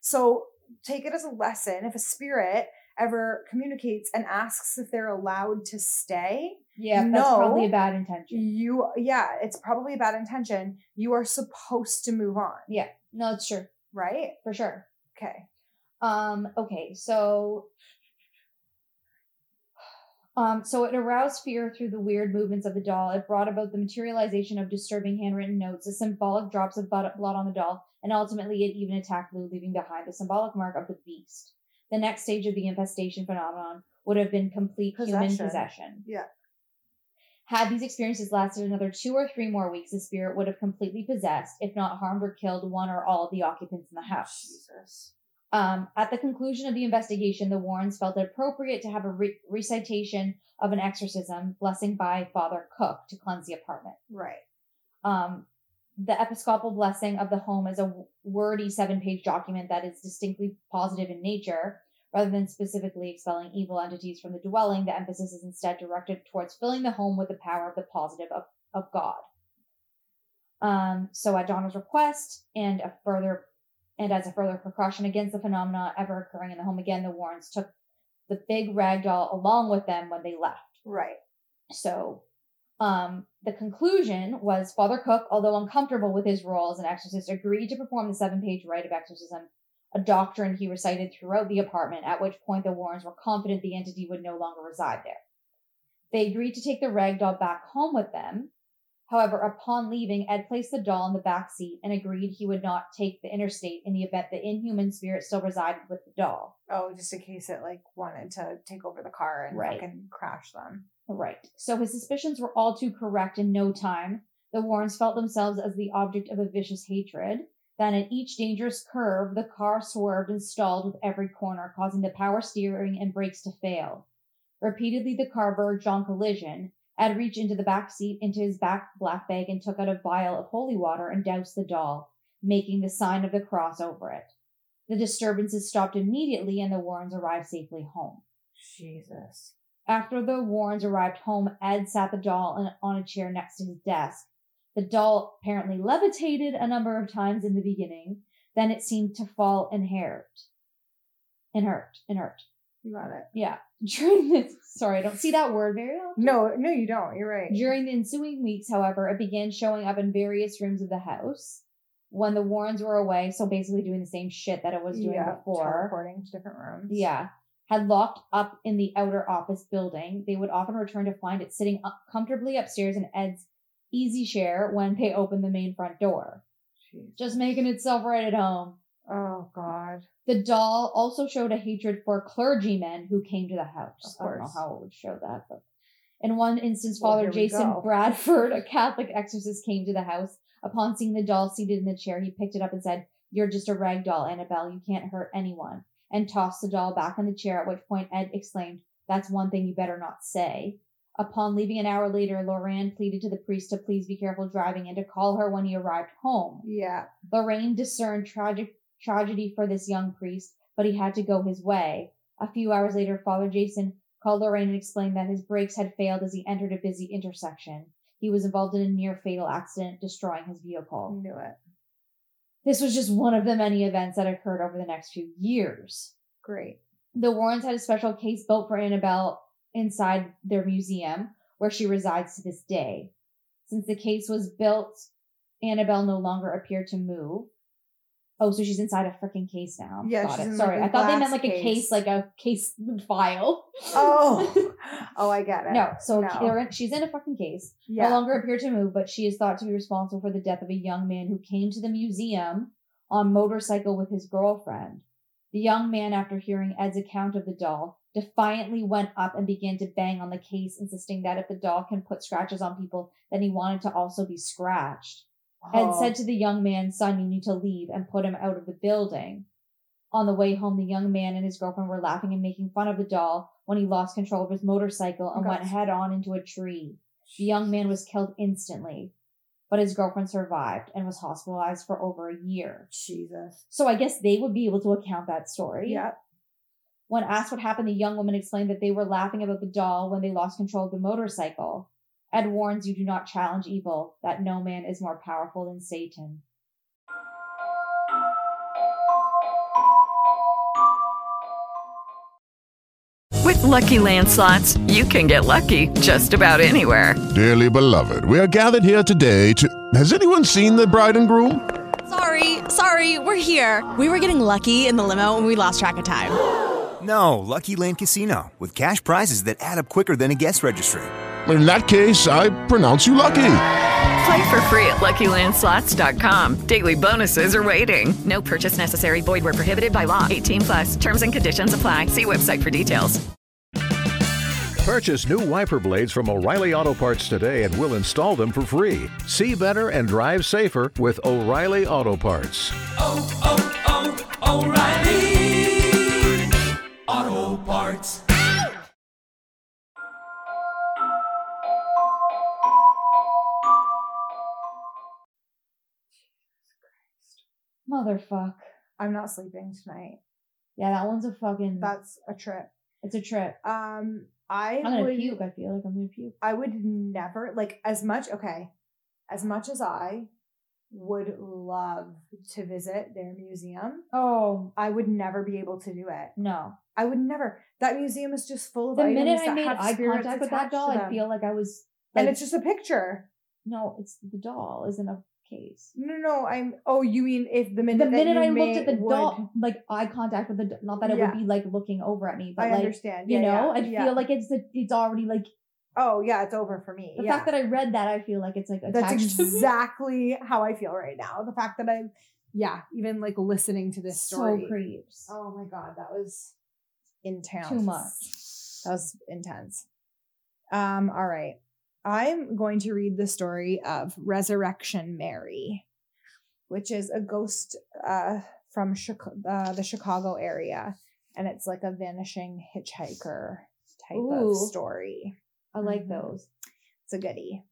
So take it as a lesson. If a spirit ever communicates and asks if they're allowed to stay, Yeah, that's probably a bad intention. you yeah, it's probably a bad intention. You are supposed to move on, Yeah. No, it's true. right? For sure. Okay. Um, okay, so um, so it aroused fear through the weird movements of the doll. It brought about the materialization of disturbing handwritten notes, the symbolic drops of blood on the doll, and ultimately it even attacked Lou, leaving behind the symbolic mark of the beast. The next stage of the infestation phenomenon would have been complete human Possession. possession. Yeah. Had these experiences lasted another two or three more weeks, the spirit would have completely possessed, if not harmed or killed, one or all of the occupants in the house. Jesus. Um, at the conclusion of the investigation, the Warrens felt it appropriate to have a re- recitation of an exorcism, blessing by Father Cook to cleanse the apartment. Right. Um, the episcopal blessing of the home is a wordy seven page document that is distinctly positive in nature. Rather than specifically expelling evil entities from the dwelling, the emphasis is instead directed towards filling the home with the power of the positive of, of God. Um, so at Donna's request and a further and as a further precaution against the phenomena ever occurring in the home again, the Warrens took the big rag doll along with them when they left. Right. So, um, the conclusion was Father Cook, although uncomfortable with his role as an exorcist, agreed to perform the seven page rite of exorcism, a doctrine he recited throughout the apartment, at which point the Warrens were confident the entity would no longer reside there. They agreed to take the rag doll back home with them, However, upon leaving, Ed placed the doll in the back seat and agreed he would not take the interstate in the event the inhuman spirit still resided with the doll. Oh, just in case it like wanted to take over the car and Right. fucking crash them. Right. So his suspicions were all too correct in no time. The Warrens felt themselves as the object of a vicious hatred. Then at each dangerous curve, the car swerved and stalled with every corner, causing the power steering and brakes to fail. Repeatedly, the car verged on collision. Ed reached into the back seat, into his back black bag, and took out a vial of holy water and doused the doll, making the sign of the cross over it. The disturbances stopped immediately, and the Warrens arrived safely home. Jesus. After the Warrens arrived home, Ed sat the doll on a chair next to his desk. The doll apparently levitated a number of times in the beginning, then it seemed to fall inert. Inert. Inert. You got it. Yeah. During this, sorry, I don't see that word very often. No, no, you don't. You're right. During the ensuing weeks, however, it began showing up in various rooms of the house when the Warrens were away. So basically, doing the same shit that it was doing yeah, before. teleporting to different rooms. Yeah. Had locked up in the outer office building. They would often return to find it sitting up comfortably upstairs in Ed's easy chair when they opened the main front door. Just making itself right at home. Oh God. The doll also showed a hatred for clergymen who came to the house. Of I don't know how it would show that, but in one instance, Father Jason. Bradford, a Catholic exorcist, came to the house. Upon seeing the doll seated in the chair, he picked it up and said, You're just a rag doll, Annabelle. You can't hurt anyone. And tossed the doll back in the chair, at which point Ed exclaimed, That's one thing you better not say. Upon leaving an hour later, Lorraine pleaded to the priest to please be careful driving and to call her when he arrived home. Yeah. Lorraine discerned tragic tragedy for this young priest, but he had to go his way. A few hours later, Father Jason called Lorraine and explained that his brakes had failed as he entered a busy intersection. He was involved in a near fatal accident, destroying his vehicle. Knew it. This was just one of the many events that occurred over the next few years. Great. The Warrens had a special case built for Annabelle inside their museum, where she resides to this day. Since the case was built, Annabelle no longer appeared to move. Oh, so she's inside a freaking case now. Yeah, Got it. Sorry, like, I thought they meant like a case. case, like a case file. Oh. oh, I get it. No, so No. in- she's in a fucking case. Yeah. No longer appeared to move, but she is thought to be responsible for the death of a young man who came to the museum on motorcycle with his girlfriend. The young man, after hearing Ed's account of the doll, defiantly went up and began to bang on the case, insisting that if the doll can put scratches on people, then he wanted to also be scratched. Ed Oh. said to the young man, Son, you need to leave, and put him out of the building. On the way home, the young man and his girlfriend were laughing and making fun of the doll when he lost control of his motorcycle and Oh, went head on into a tree. The young man was killed instantly, but his girlfriend survived and was hospitalized for over a year. Jesus. So I guess they would be able to account that story. Yeah. When asked what happened, the young woman explained that they were laughing about the doll when they lost control of the motorcycle. Ed warns you do not challenge evil, that no man is more powerful than Satan. With Lucky Land slots, you can get lucky just about anywhere. Dearly beloved, we are gathered here today to. Has anyone seen the bride and groom? Sorry, sorry, we're here. We were getting lucky in the limo and we lost track of time. No, Lucky Land Casino, with cash prizes that add up quicker than a guest registry. In that case, I pronounce you lucky. Play for free at LuckyLandSlots.com. Daily bonuses are waiting. No purchase necessary. Void where prohibited by law. 18 plus. Terms and conditions apply. See website for details. Purchase new wiper blades from O'Reilly Auto Parts today and we'll install them for free. See better and drive safer with O'Reilly Auto Parts. oh, oh, oh, O'Reilly Auto Parts. Motherfuck. I'm not sleeping tonight. Yeah, that one's a fucking. That's a trip. It's a trip. Um, I I'm gonna would, puke. I feel like I'm gonna puke. I would never like as much. Okay, as much as I would love to visit their museum. Oh, I would never be able to do it. No. I would never. That museum is just full of The minute I made eye contact with that doll, I feel like I was. and it's just a picture. No, it's the doll, isn't a case. No, no, I'm. Oh, you mean if the minute The minute you I looked at the would- doll, like eye contact with the, not that it Yeah. would be like looking over at me, but I like, understand. you Yeah, know, yeah, I feel like it's the, it's already like Oh yeah, it's over for me. The yeah. fact that I read that, I feel like it's like That's attached to me. exactly how I feel right now. The fact that I'm, yeah, even like listening to this So story. So creeps. Oh my god, that was intense. Too much. That was intense. Um, all right. I'm going to read the story of Resurrection Mary, which is a ghost uh, from uh, the Chicago area. And it's like a vanishing hitchhiker type Ooh. of story. I like Mhm. those. It's a goodie.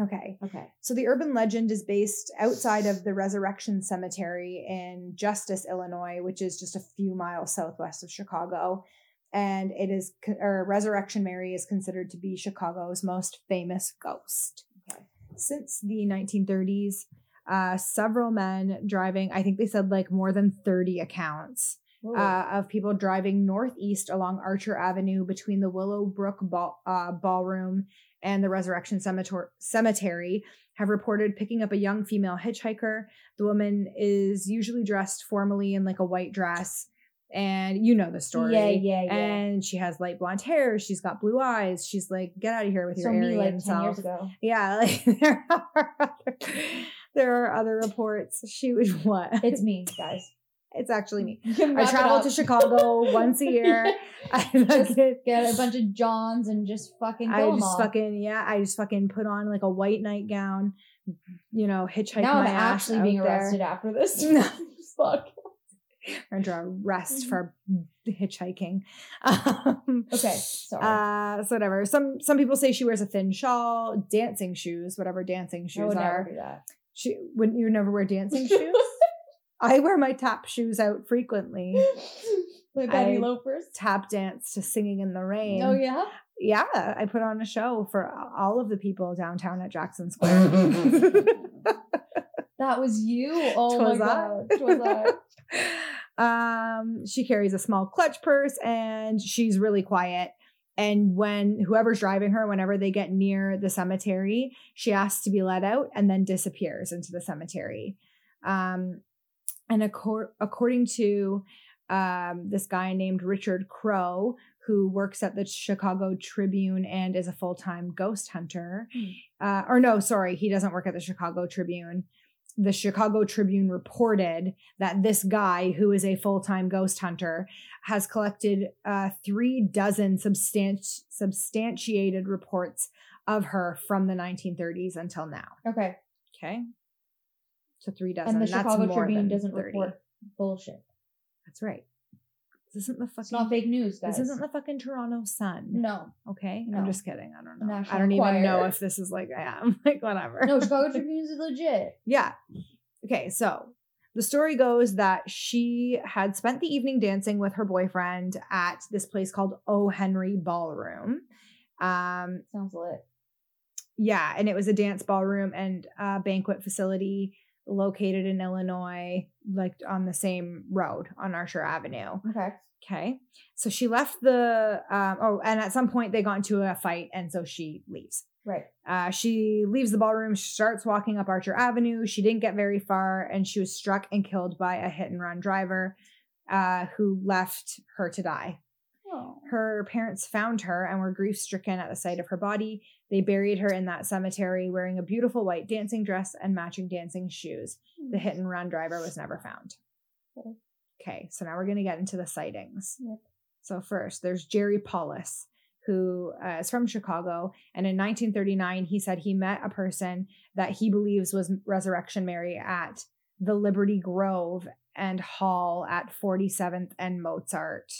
Okay. Okay. So the urban legend is based outside of the Resurrection Cemetery in Justice, Illinois, which is just a few miles southwest of Chicago. And it is, or Resurrection Mary is considered to be Chicago's most famous ghost. Okay. Since the 1930s, uh, several men driving, I think they said like more than 30 accounts. Uh, of people driving northeast along Archer Avenue between the Willowbrook Ball, uh, Ballroom and the Resurrection Cemetor- Cemetery have reported picking up a young female hitchhiker. The woman is usually dressed formally in like a white dress. And you know the story. Yeah, yeah, yeah. And she has light blonde hair. She's got blue eyes. She's like, get out of here with so your me like 10 self. years ago. Yeah, like there are other, there are other reports. She was what? It's me, guys. It's actually me. I travel to Chicago once a year. I Just fucking, get a bunch of Johns and just fucking I just fucking yeah. I just fucking put on like a white nightgown. You know, hitchhike now I'm ass actually being there. arrested after this. No. Fuck. We're under arrest Mm-hmm. for hitchhiking. Um, Okay, sorry. Uh, so whatever. Some some people say she wears a thin shawl, dancing shoes, whatever dancing I shoes would are. never do that. She wouldn't you never wear dancing shoes? I wear my tap shoes out frequently. Penny I loafers. Tap dance to singing in the rain. Oh yeah. Yeah, I put on a show for all of the people downtown at Jackson Square. That was you. Oh Twas my god. Twas I. um, she carries a small clutch purse and she's really quiet. And when whoever's driving her, whenever they get near the cemetery, she asks to be let out and then disappears into the cemetery. Um, and accor- according to um, this guy named Richard Crowe, who works at the Chicago Tribune and is a full time ghost hunter, uh, or no, sorry, he doesn't work at the Chicago Tribune. The Chicago Tribune reported that this guy, who is a full time ghost hunter, has collected uh, three dozen substan- substantiated reports of her from the 1930s until now. Okay. Okay. So three dozen. And the That's Chicago Tribune doesn't 30. report bullshit. That's right. This isn't the fucking. It's not fake news, guys. This isn't the fucking Toronto Sun. No. Okay. No. I'm just kidding. I don't know. National I don't even know if this is like I am. Like whatever. No, Chicago Tribune is legit. Yeah. Okay, so the story goes that she had spent the evening dancing with her boyfriend at this place called O. Henry Ballroom. Um, Sounds lit. yeah, and it was a dance ballroom and a banquet facility located in Illinois, like on the same road on Archer Avenue. Okay. Okay. So she left the um oh and at some point they got into a fight and so she leaves. Right. Uh she leaves the ballroom, she starts walking up Archer Avenue. She didn't get very far and she was struck and killed by a hit and run driver uh who left her to die. Oh. Her parents found her and were grief stricken at the sight of her body. They buried her in that cemetery wearing a beautiful white dancing dress and matching dancing shoes. The hit and run driver was never found. Okay. Okay, so now we're going to get into the sightings. Yep. So, first, there's Jerry Palus, who uh, is from Chicago. And in 1939, he said he met a person that he believes was Resurrection Mary at the Liberty Grove and Hall at 47th and Mozart.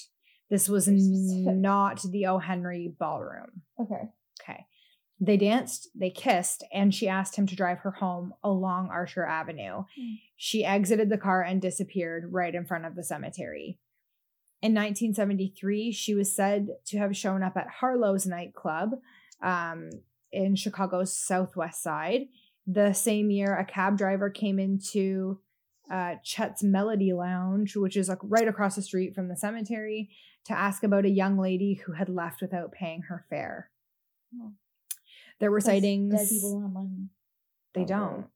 This was not the O. Henry Ballroom. Okay. Okay. They danced, they kissed, and she asked him to drive her home along Archer Avenue. She exited the car and disappeared right in front of the cemetery. In 1973, she was said to have shown up at Harlow's nightclub um, in Chicago's southwest side. The same year, a cab driver came into uh, Chet's Melody Lounge, which is like right across the street from the cemetery, to ask about a young lady who had left without paying her fare. Oh. There were sightings. Dead people don't have money. They Oh, don't.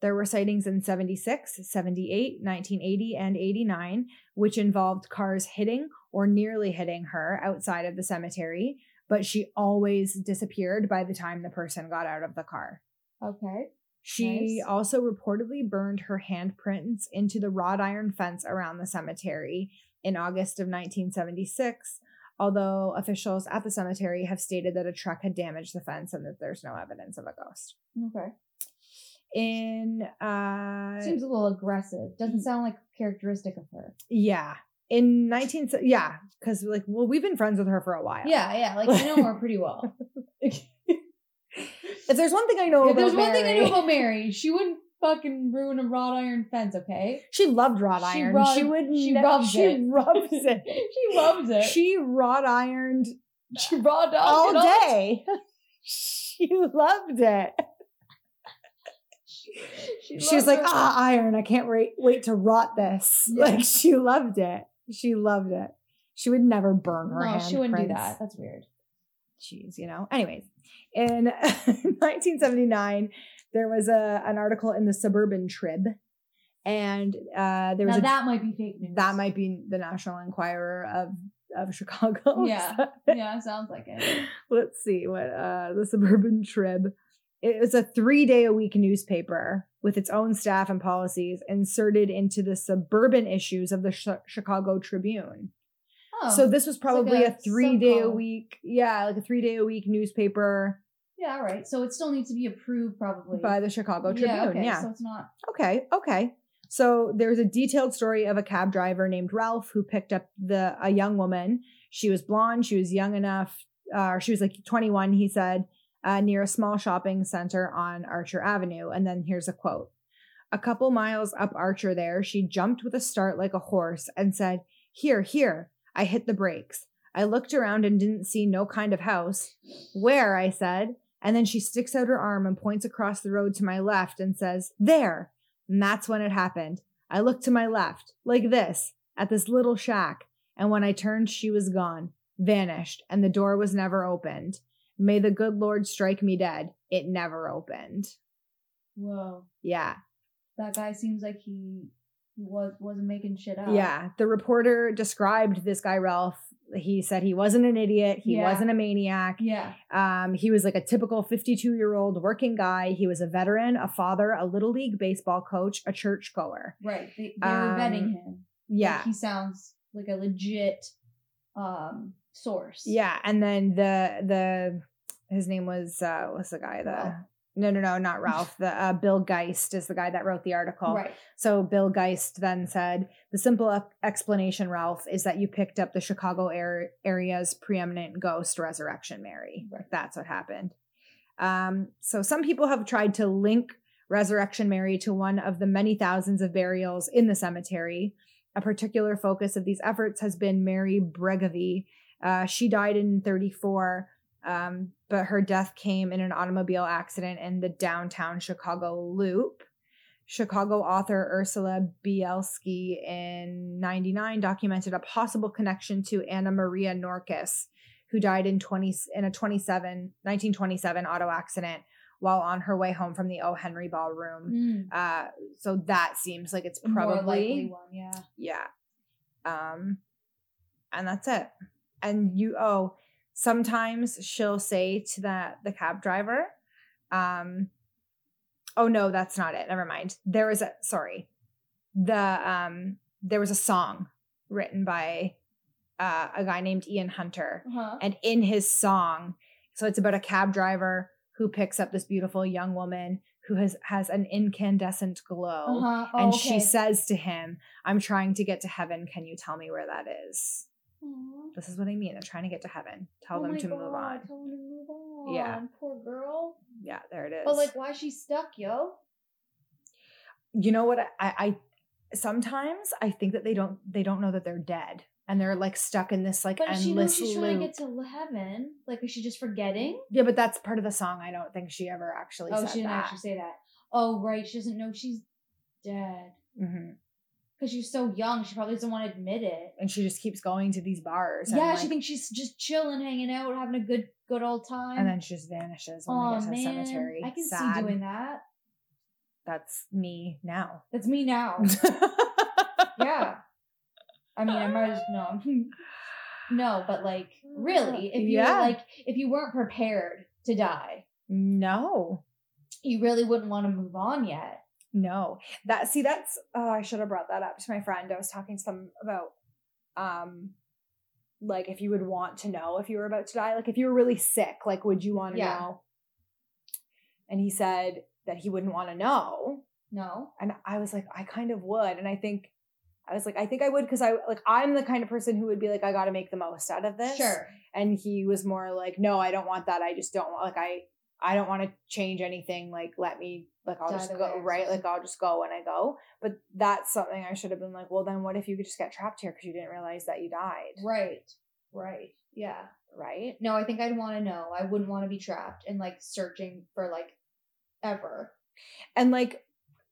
There were sightings in 76, 78, 1980, and 89, which involved cars hitting or nearly hitting her outside of the cemetery. but she always disappeared by the time the person got out of the car. Okay. She Nice. also reportedly burned her handprints into the wrought iron fence around the cemetery in August of 1976, although officials at the cemetery have stated that a truck had damaged the fence and that there's no evidence of a ghost. Okay. In uh Seems a little aggressive. Doesn't sound like characteristic of her. yeah, in 19 yeah, cuz like well we've been friends with her for a while. Yeah, yeah. Like I know her pretty well. If there's one thing I know if about there's one thing I know about Mary, she wouldn't fucking ruin a wrought iron fence, okay? She loved wrought She iron. rub- she would she ne- rubs she it. rubs it. she loves it. She wrought ironed she dogged all day. she loved it. She, She was like, ah, iron. I can't wait wait to rot this. Yeah. Like she loved it. She loved it. She would never burn her No, she wouldn't do that. That's weird. Jeez, you know. Anyways, in 1979, there was a an article in the Suburban Trib, and uh, there was now a, that might be fake news. that might be the National Enquirer of of Chicago. Yeah. yeah, sounds like it. Let's see what uh the Suburban Trib. It was a three day a week newspaper with its own staff and policies inserted into the suburban issues of the Chi- Chicago Tribune. Oh, so this was it's like probably a, three day a week. yeah, like a three day a week newspaper Yeah, all right. So it still needs to be approved probably by the Chicago Tribune. Yeah, okay. yeah. So it's not Okay, okay. So there's a detailed story of a cab driver named Ralph who picked up the a young woman. She was blonde. She was young enough, uh, she was like 21. He said uh, near a small shopping center on Archer Avenue. And then here's a quote: A couple miles up Archer, there she jumped with a start like a horse and said, "Here, here!" I hit the brakes. I looked around and didn't see no kind of house. Where? I said. And then she sticks out her arm and points across the road to my left and says, There. And that's when it happened. I looked to my left, like this, at this little shack. And when I turned, she was gone, vanished, and the door was never opened. May the good Lord strike me dead. It never opened. whoa. Yeah. That guy seems like he was wasn't making shit up. Yeah. The reporter described this guy, Ralph. He said he wasn't an idiot. He Yeah. wasn't a maniac. Yeah. Um, he was like a typical 52 year old working guy. He was a veteran, a father, a little league baseball coach, a church goer. Right. They, they were vetting Um, him. Yeah. Like, he sounds like a legit um source. Yeah. And then the, the, his name was, uh, what's the guy? The. No, no, no, not Ralph. The, uh, Bill Geist is the guy that wrote the article. Right. So Bill Geist then said, the simple explanation, Ralph, is that you picked up the Chicago air- area's preeminent ghost resurrection, Mary. That's what happened. Um, so some people have tried to link Resurrection Mary to one of the many thousands of burials in the cemetery. A particular focus of these efforts has been Mary Bregovy. Uh, she died in 34, um, but her death came in an automobile accident in the downtown Chicago Loop. Chicago author Ursula Bielski in 99 documented a possible connection to Anna Maria Norkus, who died in 20 in a 27 1927 auto accident while on her way home from the O. Henry Ballroom. Mm. Uh, so that seems like it's probably one, yeah. yeah. Um, and that's it. And you oh, sometimes she'll say to the the cab driver, um, oh no, that's not it. Never mind. There was a sorry. The um there was a song written by uh, a guy named Ian Hunter. Uh-huh. And in his song, so it's about a cab driver who picks up this beautiful young woman who has has an incandescent glow. Uh-huh. Oh, and okay. she says to him, I'm trying to get to heaven. Can you tell me where that is? Aw. This is what I mean. They're trying to get to heaven. Tell Oh them to move on. Tell them to move on. Yeah. Poor girl. Yeah, there it is. But like, why she stuck, yo? you know what? I, I sometimes I think that they don't they don't know that they're dead and they're like stuck in this like But if she knows endless she's trying to get to heaven, like, is she just forgetting? yeah, but that's part of the song. I don't think she ever actually Oh, she didn't that. actually say that. Oh, right. She doesn't know she's dead hmm because she's so young. She probably doesn't want to admit it. And she just keeps going to these bars. Yeah, and, she thinks she's just chilling, hanging out, having a good, good old time. and then she just vanishes when oh they get to man, the cemetery. I can Sad. see doing that. That's me now. That's me now. yeah. I mean, I might as no. No, but like really, if you Yeah. like if you weren't prepared to die, No. you really wouldn't want to move on yet. No. That see that's oh I should have brought that up to my friend. I was talking to them about um like if you would want to know if you were about to die. Like if you were really sick, like would you want to Yeah. know? And he said that he wouldn't want to know. No. And I was like, I kind of would. And I think I was like, I think I would because I like I'm the kind of person who would be like, I gotta make the most out of this. Sure. And he was more like, No, I don't want that. I just don't want like I I don't want to change anything. Like let me like I'll Die just go right. Like I'll just go when I go. But that's something I should have been like, well then what if you could just get trapped here because you didn't realize that you died? Right. Right. Yeah. Right? No, I think I'd want to know. I wouldn't want to be trapped and like searching for like ever And like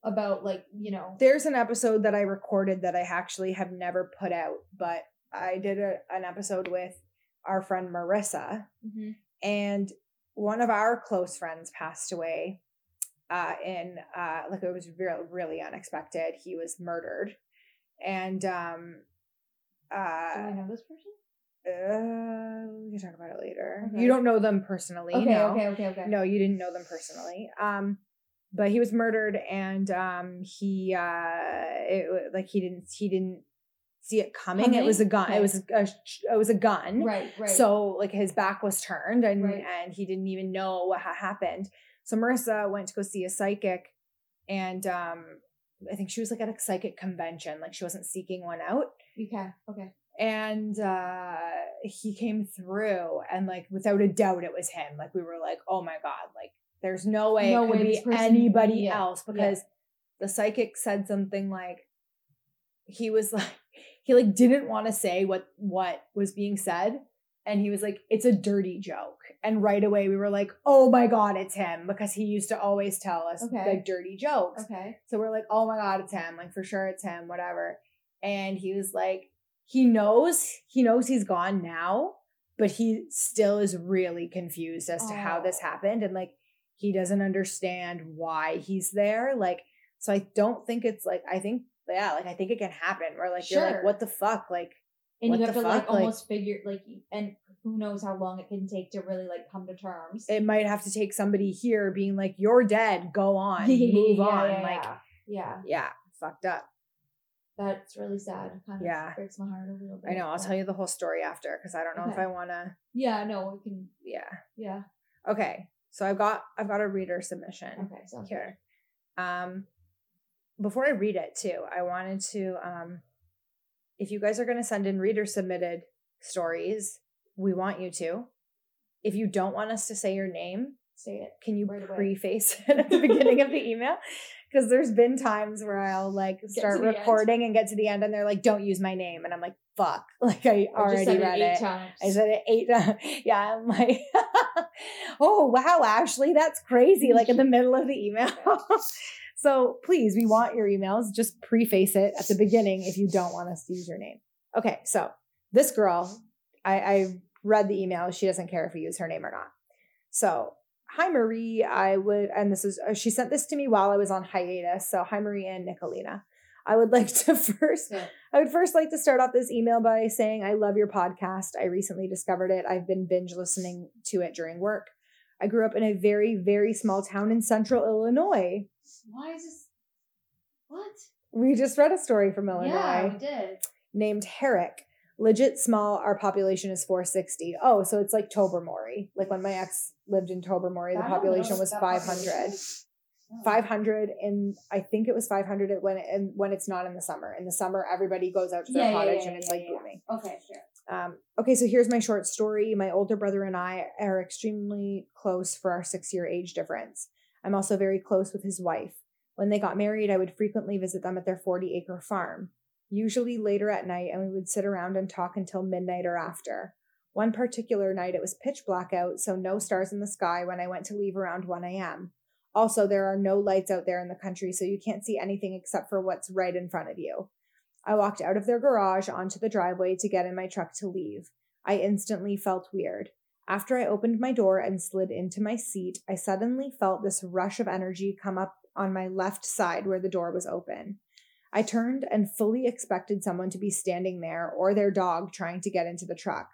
about like, you know. there's an episode that I recorded that I actually have never put out, but I did a, an episode with our friend Marissa, Mhm. and one of our close friends passed away. Uh, in uh, like it was real, really unexpected. He was murdered, and um, Do I uh, know this person? uh, we can talk about it later. Okay. You don't know them personally, Okay, no. okay, okay, okay. No, you didn't know them personally. Um, but he was murdered, and um, he uh, it, like he didn't he didn't see it coming. It was a gun. It was a, it was a gun. Right, right. So like his back was turned, and Right. and he didn't even know what had happened. So Marissa went to go see a psychic, and um, I think she was like at a psychic convention. Like she wasn't seeking one out Okay. Okay. and uh he came through and like without a doubt it was him like we were like oh my god like there's no way No it could way be anybody yeah, else yeah. because the psychic said something like he was like he like didn't want to say what what was being said and he was like it's a dirty joke and right away we were like oh my god it's him because he used to always tell us Okay. like dirty jokes Okay. so we're like, oh my God, it's him. Like for sure it's him, whatever. And he was like, he knows, he knows he's gone now, but he still is really confused as to how this happened. And like he doesn't understand why he's there. Like, so I don't think it's like, I think, yeah, like I think it can happen where like you're like, what the fuck? Like And what you have to like fuck? Like, almost figure like and who knows how long it can take to really like come to terms. it might have to take somebody here being like, you're dead, go on, move Yeah, on. yeah, like, yeah. yeah. fucked up. That's really sad. Kind of Yeah. breaks my heart a little bit. I know. I'll tell you the whole story after because I don't know if I want to. Yeah, no, we can Yeah. yeah. Okay. So I've got I've got a reader submission Okay, sounds here. Um, before I read it too, I wanted to um, if you guys are going to send in reader submitted stories, we want you to. If you don't want us to say your name, Say it. can you right preface it at the beginning of the email? Because there's been times where I'll like start the end. recording and get to the end, and they're like, "Don't use my name," and I'm like, "Fuck!" Like I already read it. times. I said it eight times. Yeah, I'm like, oh wow, Ashley, that's crazy. Like in the middle of the email. So please, we want your emails. Just preface it at the beginning if you don't want us to use your name. Okay, so this girl, I, I read the email. She doesn't care if we use her name or not. So hi Marie, I would, and this is uh, she sent this to me while I was on hiatus. So hi Marie and Nicolina. I would like to first Yeah. I would first like to start off this email by saying I love your podcast. I recently discovered it. I've been binge listening to it during work. I grew up in a very, very small town in central Illinois. Why is this what? We just read a story from Yeah, Illinois we did. named Herrick. Legit small, our population is 460. Oh, so it's like Tobermory. Like when my ex lived in Tobermory, the I don't know population was 500. population. 500 and I think it was 500 at when and when it's not in the summer. In the summer, everybody goes out to their Yeah, yeah, cottage yeah, and it's yeah, like yeah. booming. Okay, sure. Um, okay, so here's my short story. My older brother and I are extremely close for our six year age difference. I'm also very close with his wife. When they got married, I would frequently visit them at their 40 acre farm, usually later at night, and we would sit around and talk until midnight or after. One particular night, it was pitch black out, so no stars in the sky when I went to leave around 1 a.m. Also, there are no lights out there in the country, so you can't see anything except for what's right in front of you. I walked out of their garage onto the driveway to get in my truck to leave. I instantly felt weird. After I opened my door and slid into my seat, I suddenly felt this rush of energy come up on my left side where the door was open. I turned and fully expected someone to be standing there or their dog trying to get into the truck.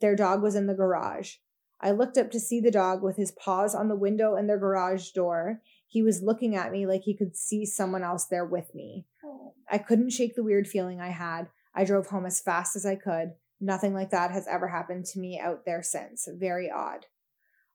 Their dog was in the garage. I looked up to see the dog with his paws on the window and their garage door. He was looking at me like he could see someone else there with me. Oh. I couldn't shake the weird feeling I had. I drove home as fast as I could. Nothing like that has ever happened to me out there since. Very odd.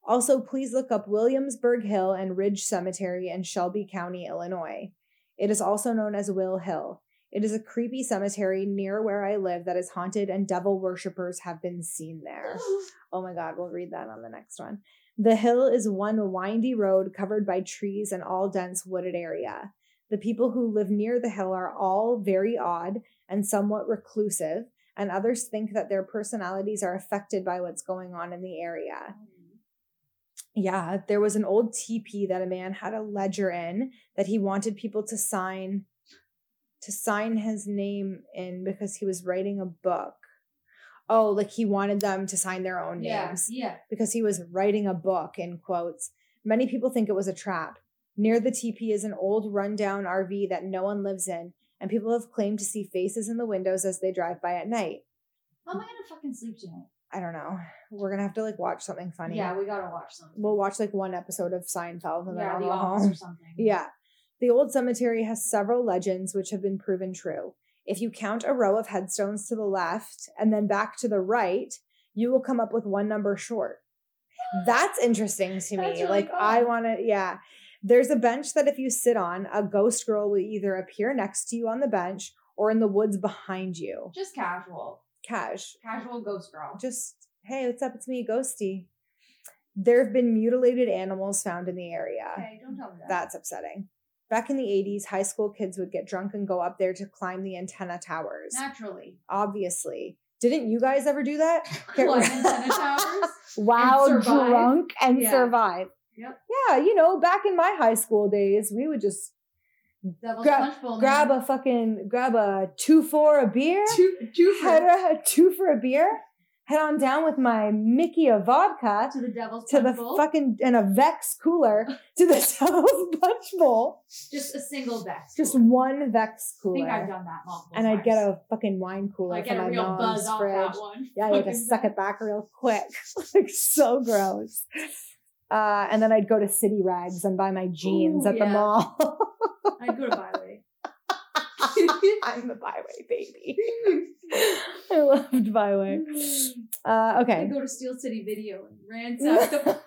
Also, please look up Williamsburg Hill and Ridge Cemetery in Shelby County, Illinois. It is also known as Will Hill. It is a creepy cemetery near where I live that is haunted and devil worshippers have been seen there. Oh my god, we'll read that on the next one. The hill is one windy road covered by trees and all dense wooded area. The people who live near the hill are all very odd and somewhat reclusive, and others think that their personalities are affected by what's going on in the area. Yeah, there was an old TP that a man had a ledger in that he wanted people to sign to sign his name in because he was writing a book. Oh, like he wanted them to sign their own Yeah, names yeah. because he was writing a book in quotes. Many people think it was a trap. Near the TP is an old rundown RV that no one lives in, and people have claimed to see faces in the windows as they drive by at night. How am I gonna fucking sleep tonight? I don't know. We're gonna have to like watch something funny. Yeah, we gotta watch something. We'll watch like one episode of Seinfeld and then Yeah, I'll The go home. or something. Yeah. The old cemetery has several legends which have been proven true. If you count a row of headstones to the left and then back to the right, you will come up with one number short. That's interesting to me. Really like I want to yeah. There's a bench that if you sit on, a ghost girl will either appear next to you on the bench or in the woods behind you. Just casual. Cash. Casual ghost girl. Just, hey, what's up? It's me, Ghosty. There have been mutilated animals found in the area. Okay, don't tell me that. That's upsetting. Back in the 80s, high school kids would get drunk and go up there to climb the antenna towers. Naturally. Obviously. Didn't you guys ever do that? Get- Climb antenna towers wow, and drunk and Yeah. survive. Yep. Yeah, you know, back in my high school days, we would just grab, bowl. grab a fucking grab a two for a beer. two two for head uh, a, two for a beer. Head on down with my Mickey of vodka to the devil's to the bowl. fucking and a Vex cooler to the Devil's Punch Bowl. Just a single Vex. Just one Vex cooler. I think I've done that multiple and I'd get a fucking wine cooler I get a real buzz off fridge. that one. Yeah, you had to suck it back real quick. like so gross. Uh, and then I'd go to City Rags and buy my jeans Ooh, at the mall. I'd go to Bi-Way. I'm the Bi-Way baby. I loved Bi-Way. Uh, okay. I'd go to Steel City Video and ransack the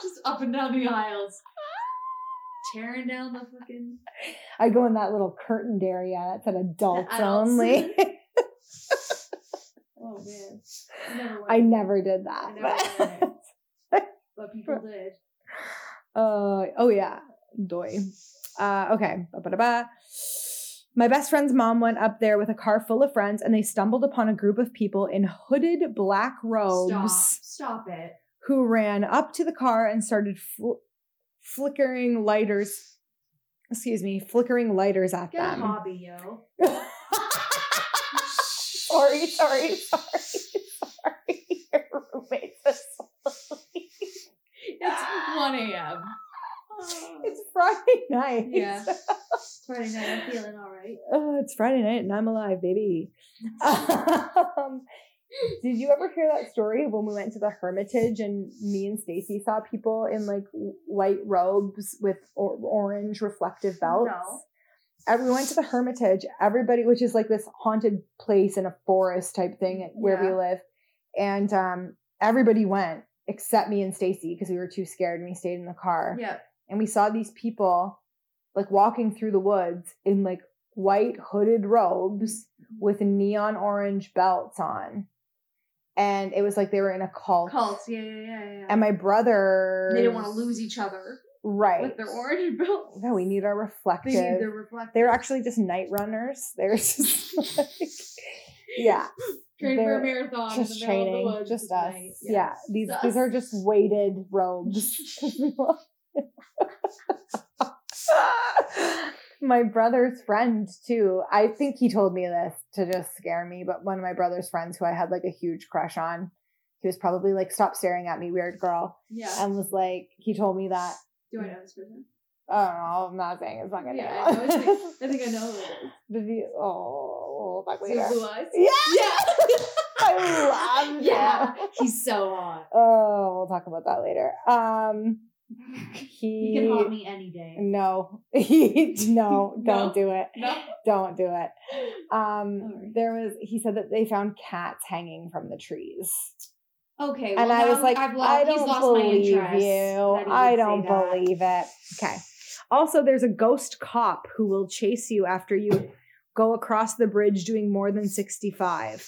just up and down the aisles. Tearing down the fucking I go in that little curtained area that's at adults, Adults. only. Never. I never did that. Never went. But people did. Uh, oh yeah, doy. Uh, okay. Ba-ba-da-ba. My best friend's mom went up there with a car full of friends, and they stumbled upon a group of people in hooded black robes Stop. Stop it. who ran up to the car and started fl- flickering lighters. Excuse me, flickering lighters at Get a them. hobby, yo. sorry, sorry, sorry, sorry. Your roommate's asleep. It's 1 a.m. It's Friday night. Yeah. Friday night, I'm feeling all right. Oh, it's Friday night and I'm alive, baby. um, did you ever hear that story when we went to the Hermitage and me and Stacy saw people in like white robes with or- orange reflective belts? No. We went to the Hermitage. Everybody, which is like this haunted place in a forest type thing where we live, and um, everybody went except me and Stacy because we were too scared and we stayed in the car Yeah. and we saw these people like walking through the woods in like white hooded robes with neon orange belts on. And it was like they were in a cult. Cults. Yeah, yeah, yeah, yeah. And my brother they didn't want to lose each other right. with their orange belts. No, we need our reflective. They need their reflective. They were actually just night runners. They're just like, yeah. Trained for a They're marathon in Just the middle training, of the woods just us. night. Yeah, these Just these are just weighted robes. my brother's friend too. I think he told me this to just scare me, but one of my brother's friends who I had like a huge crush on, he was probably like, "Stop staring at me, weird girl," Yeah. and was like, he told me that Do I know this person? I don't know. I'm not saying it's fucking Yeah, I, know I think I know who it is. The. Oh, Is later. blue eyes? Yeah. Yeah. I love yeah. him. He's so hot. Oh, we'll talk about that later. Um, he, He can haunt me any day. No, he no, don't No? do it. No? Don't do it. Um, there was. He said that they found cats hanging from the trees. Okay. Well, and I was like, lost, I don't believe you. I don't that. believe it. Okay. Also, there's a ghost cop who will chase you after you go across the bridge doing more than 65.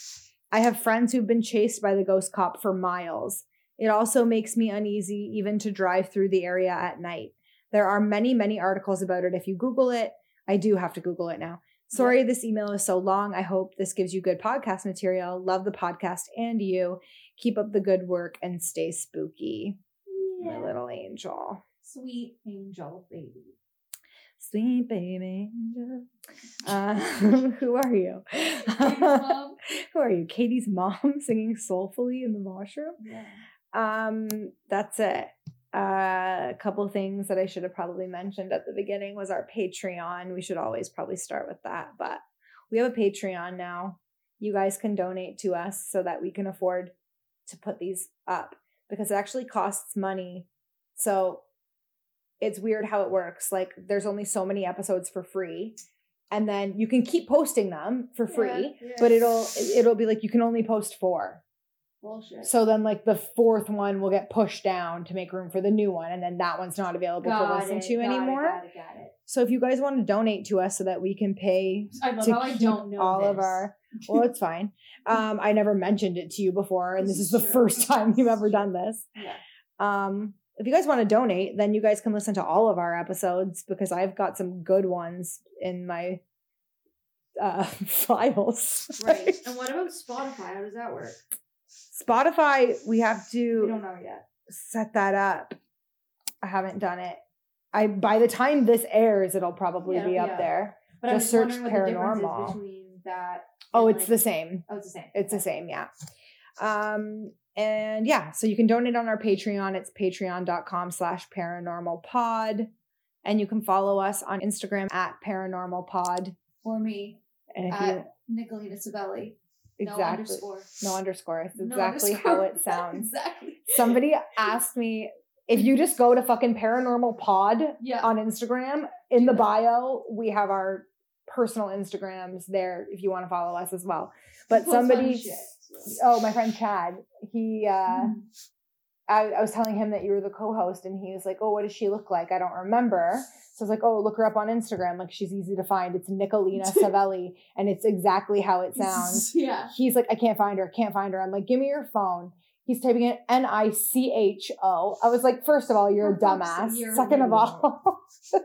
I have friends who've been chased by the ghost cop for miles. It also makes me uneasy even to drive through the area at night. There are many, many articles about it. If you Google it, I do have to Google it now. Sorry, this email is so long. I hope this gives you good podcast material. Love the podcast and you. Keep up the good work and stay spooky. My little angel. Sweet angel baby. Sweet baby angel. Uh, who are you? mom. who are you? Katie's mom singing soulfully in the washroom? Yeah. Um, that's it. Uh, a couple things that I should have probably mentioned at the beginning was our Patreon. We should always probably start with that, but we have a Patreon now. You guys can donate to us so that we can afford to put these up because it actually costs money. So it's weird how it works. Like there's only so many episodes for free. And then you can keep posting them for free, Yeah, but it'll it'll be like you can only post four. Bullshit. So then, like the fourth one will get pushed down to make room for the new one, and then that one's not available Got to listen it, to got it, anymore. got it, got. So if you guys want to donate to us so that we can pay I love to how I don't know all of our, well, it's fine. Um, I never mentioned it to you before, and this, This is is the first time you've ever done this. Yeah. Um, if you guys want to donate, then you guys can listen to all of our episodes because I've got some good ones in my uh, files. Right. and what about Spotify? How does that work? Spotify, we have to. We don't know yet. set that up. I haven't done it. I by the time this airs, it'll probably Yeah, be up yeah. there. But I'm search wondering what the difference paranormal. between that. Oh, it's like- the same. Oh, it's the same. It's the same, yeah. Um, and yeah, so you can donate on our Patreon. It's patreon.com slash paranormal pod. And you can follow us on Instagram at paranormal pod. For me, And if you at Nicolina Savelli. No exactly underscore. no underscore. It's No exactly underscore. how it sounds. exactly. Somebody asked me if you just go to fucking paranormal pod Yeah. on Instagram, in the bio, we have our personal Instagrams there if you want to follow us as well. But somebody, oh, my friend Chad, he, uh, Mm-hmm. I, I was telling him that you were the co-host, and he was like, "Oh, what does she look like? I don't remember." So I was like, "Oh, look her up on Instagram. Like she's easy to find. It's Nicolina Savelli, and it's exactly how it sounds." Yeah. He's like, "I can't find her. Can't find her." I'm like, "Give me your phone." He's typing it N I C H O. I was like, first of all, you're a dumbass. you're Second of all,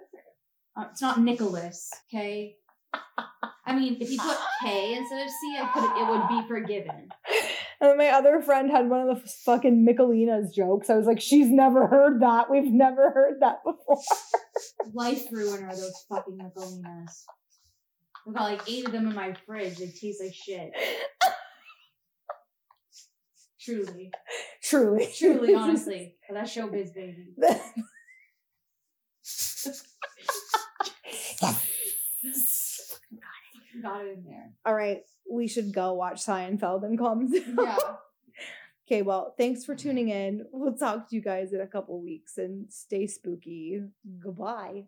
Uh, it's not Nicholas, okay? I mean, if you put K instead of C, I could it would be forgiven. and then my other friend had one of the fucking Michelinas jokes. I was like, she's never heard that. We've never heard that before. Life ruiner those fucking Nicolinas. I've got like eight of them in my fridge. They taste like shit. Truly. Truly. Truly, honestly. But that's showbiz, baby. Got it in there. All right, we should go watch Seinfeld and calm down. Yeah. Okay, well, thanks for tuning in. We'll talk to you guys in a couple weeks and stay spooky. Goodbye.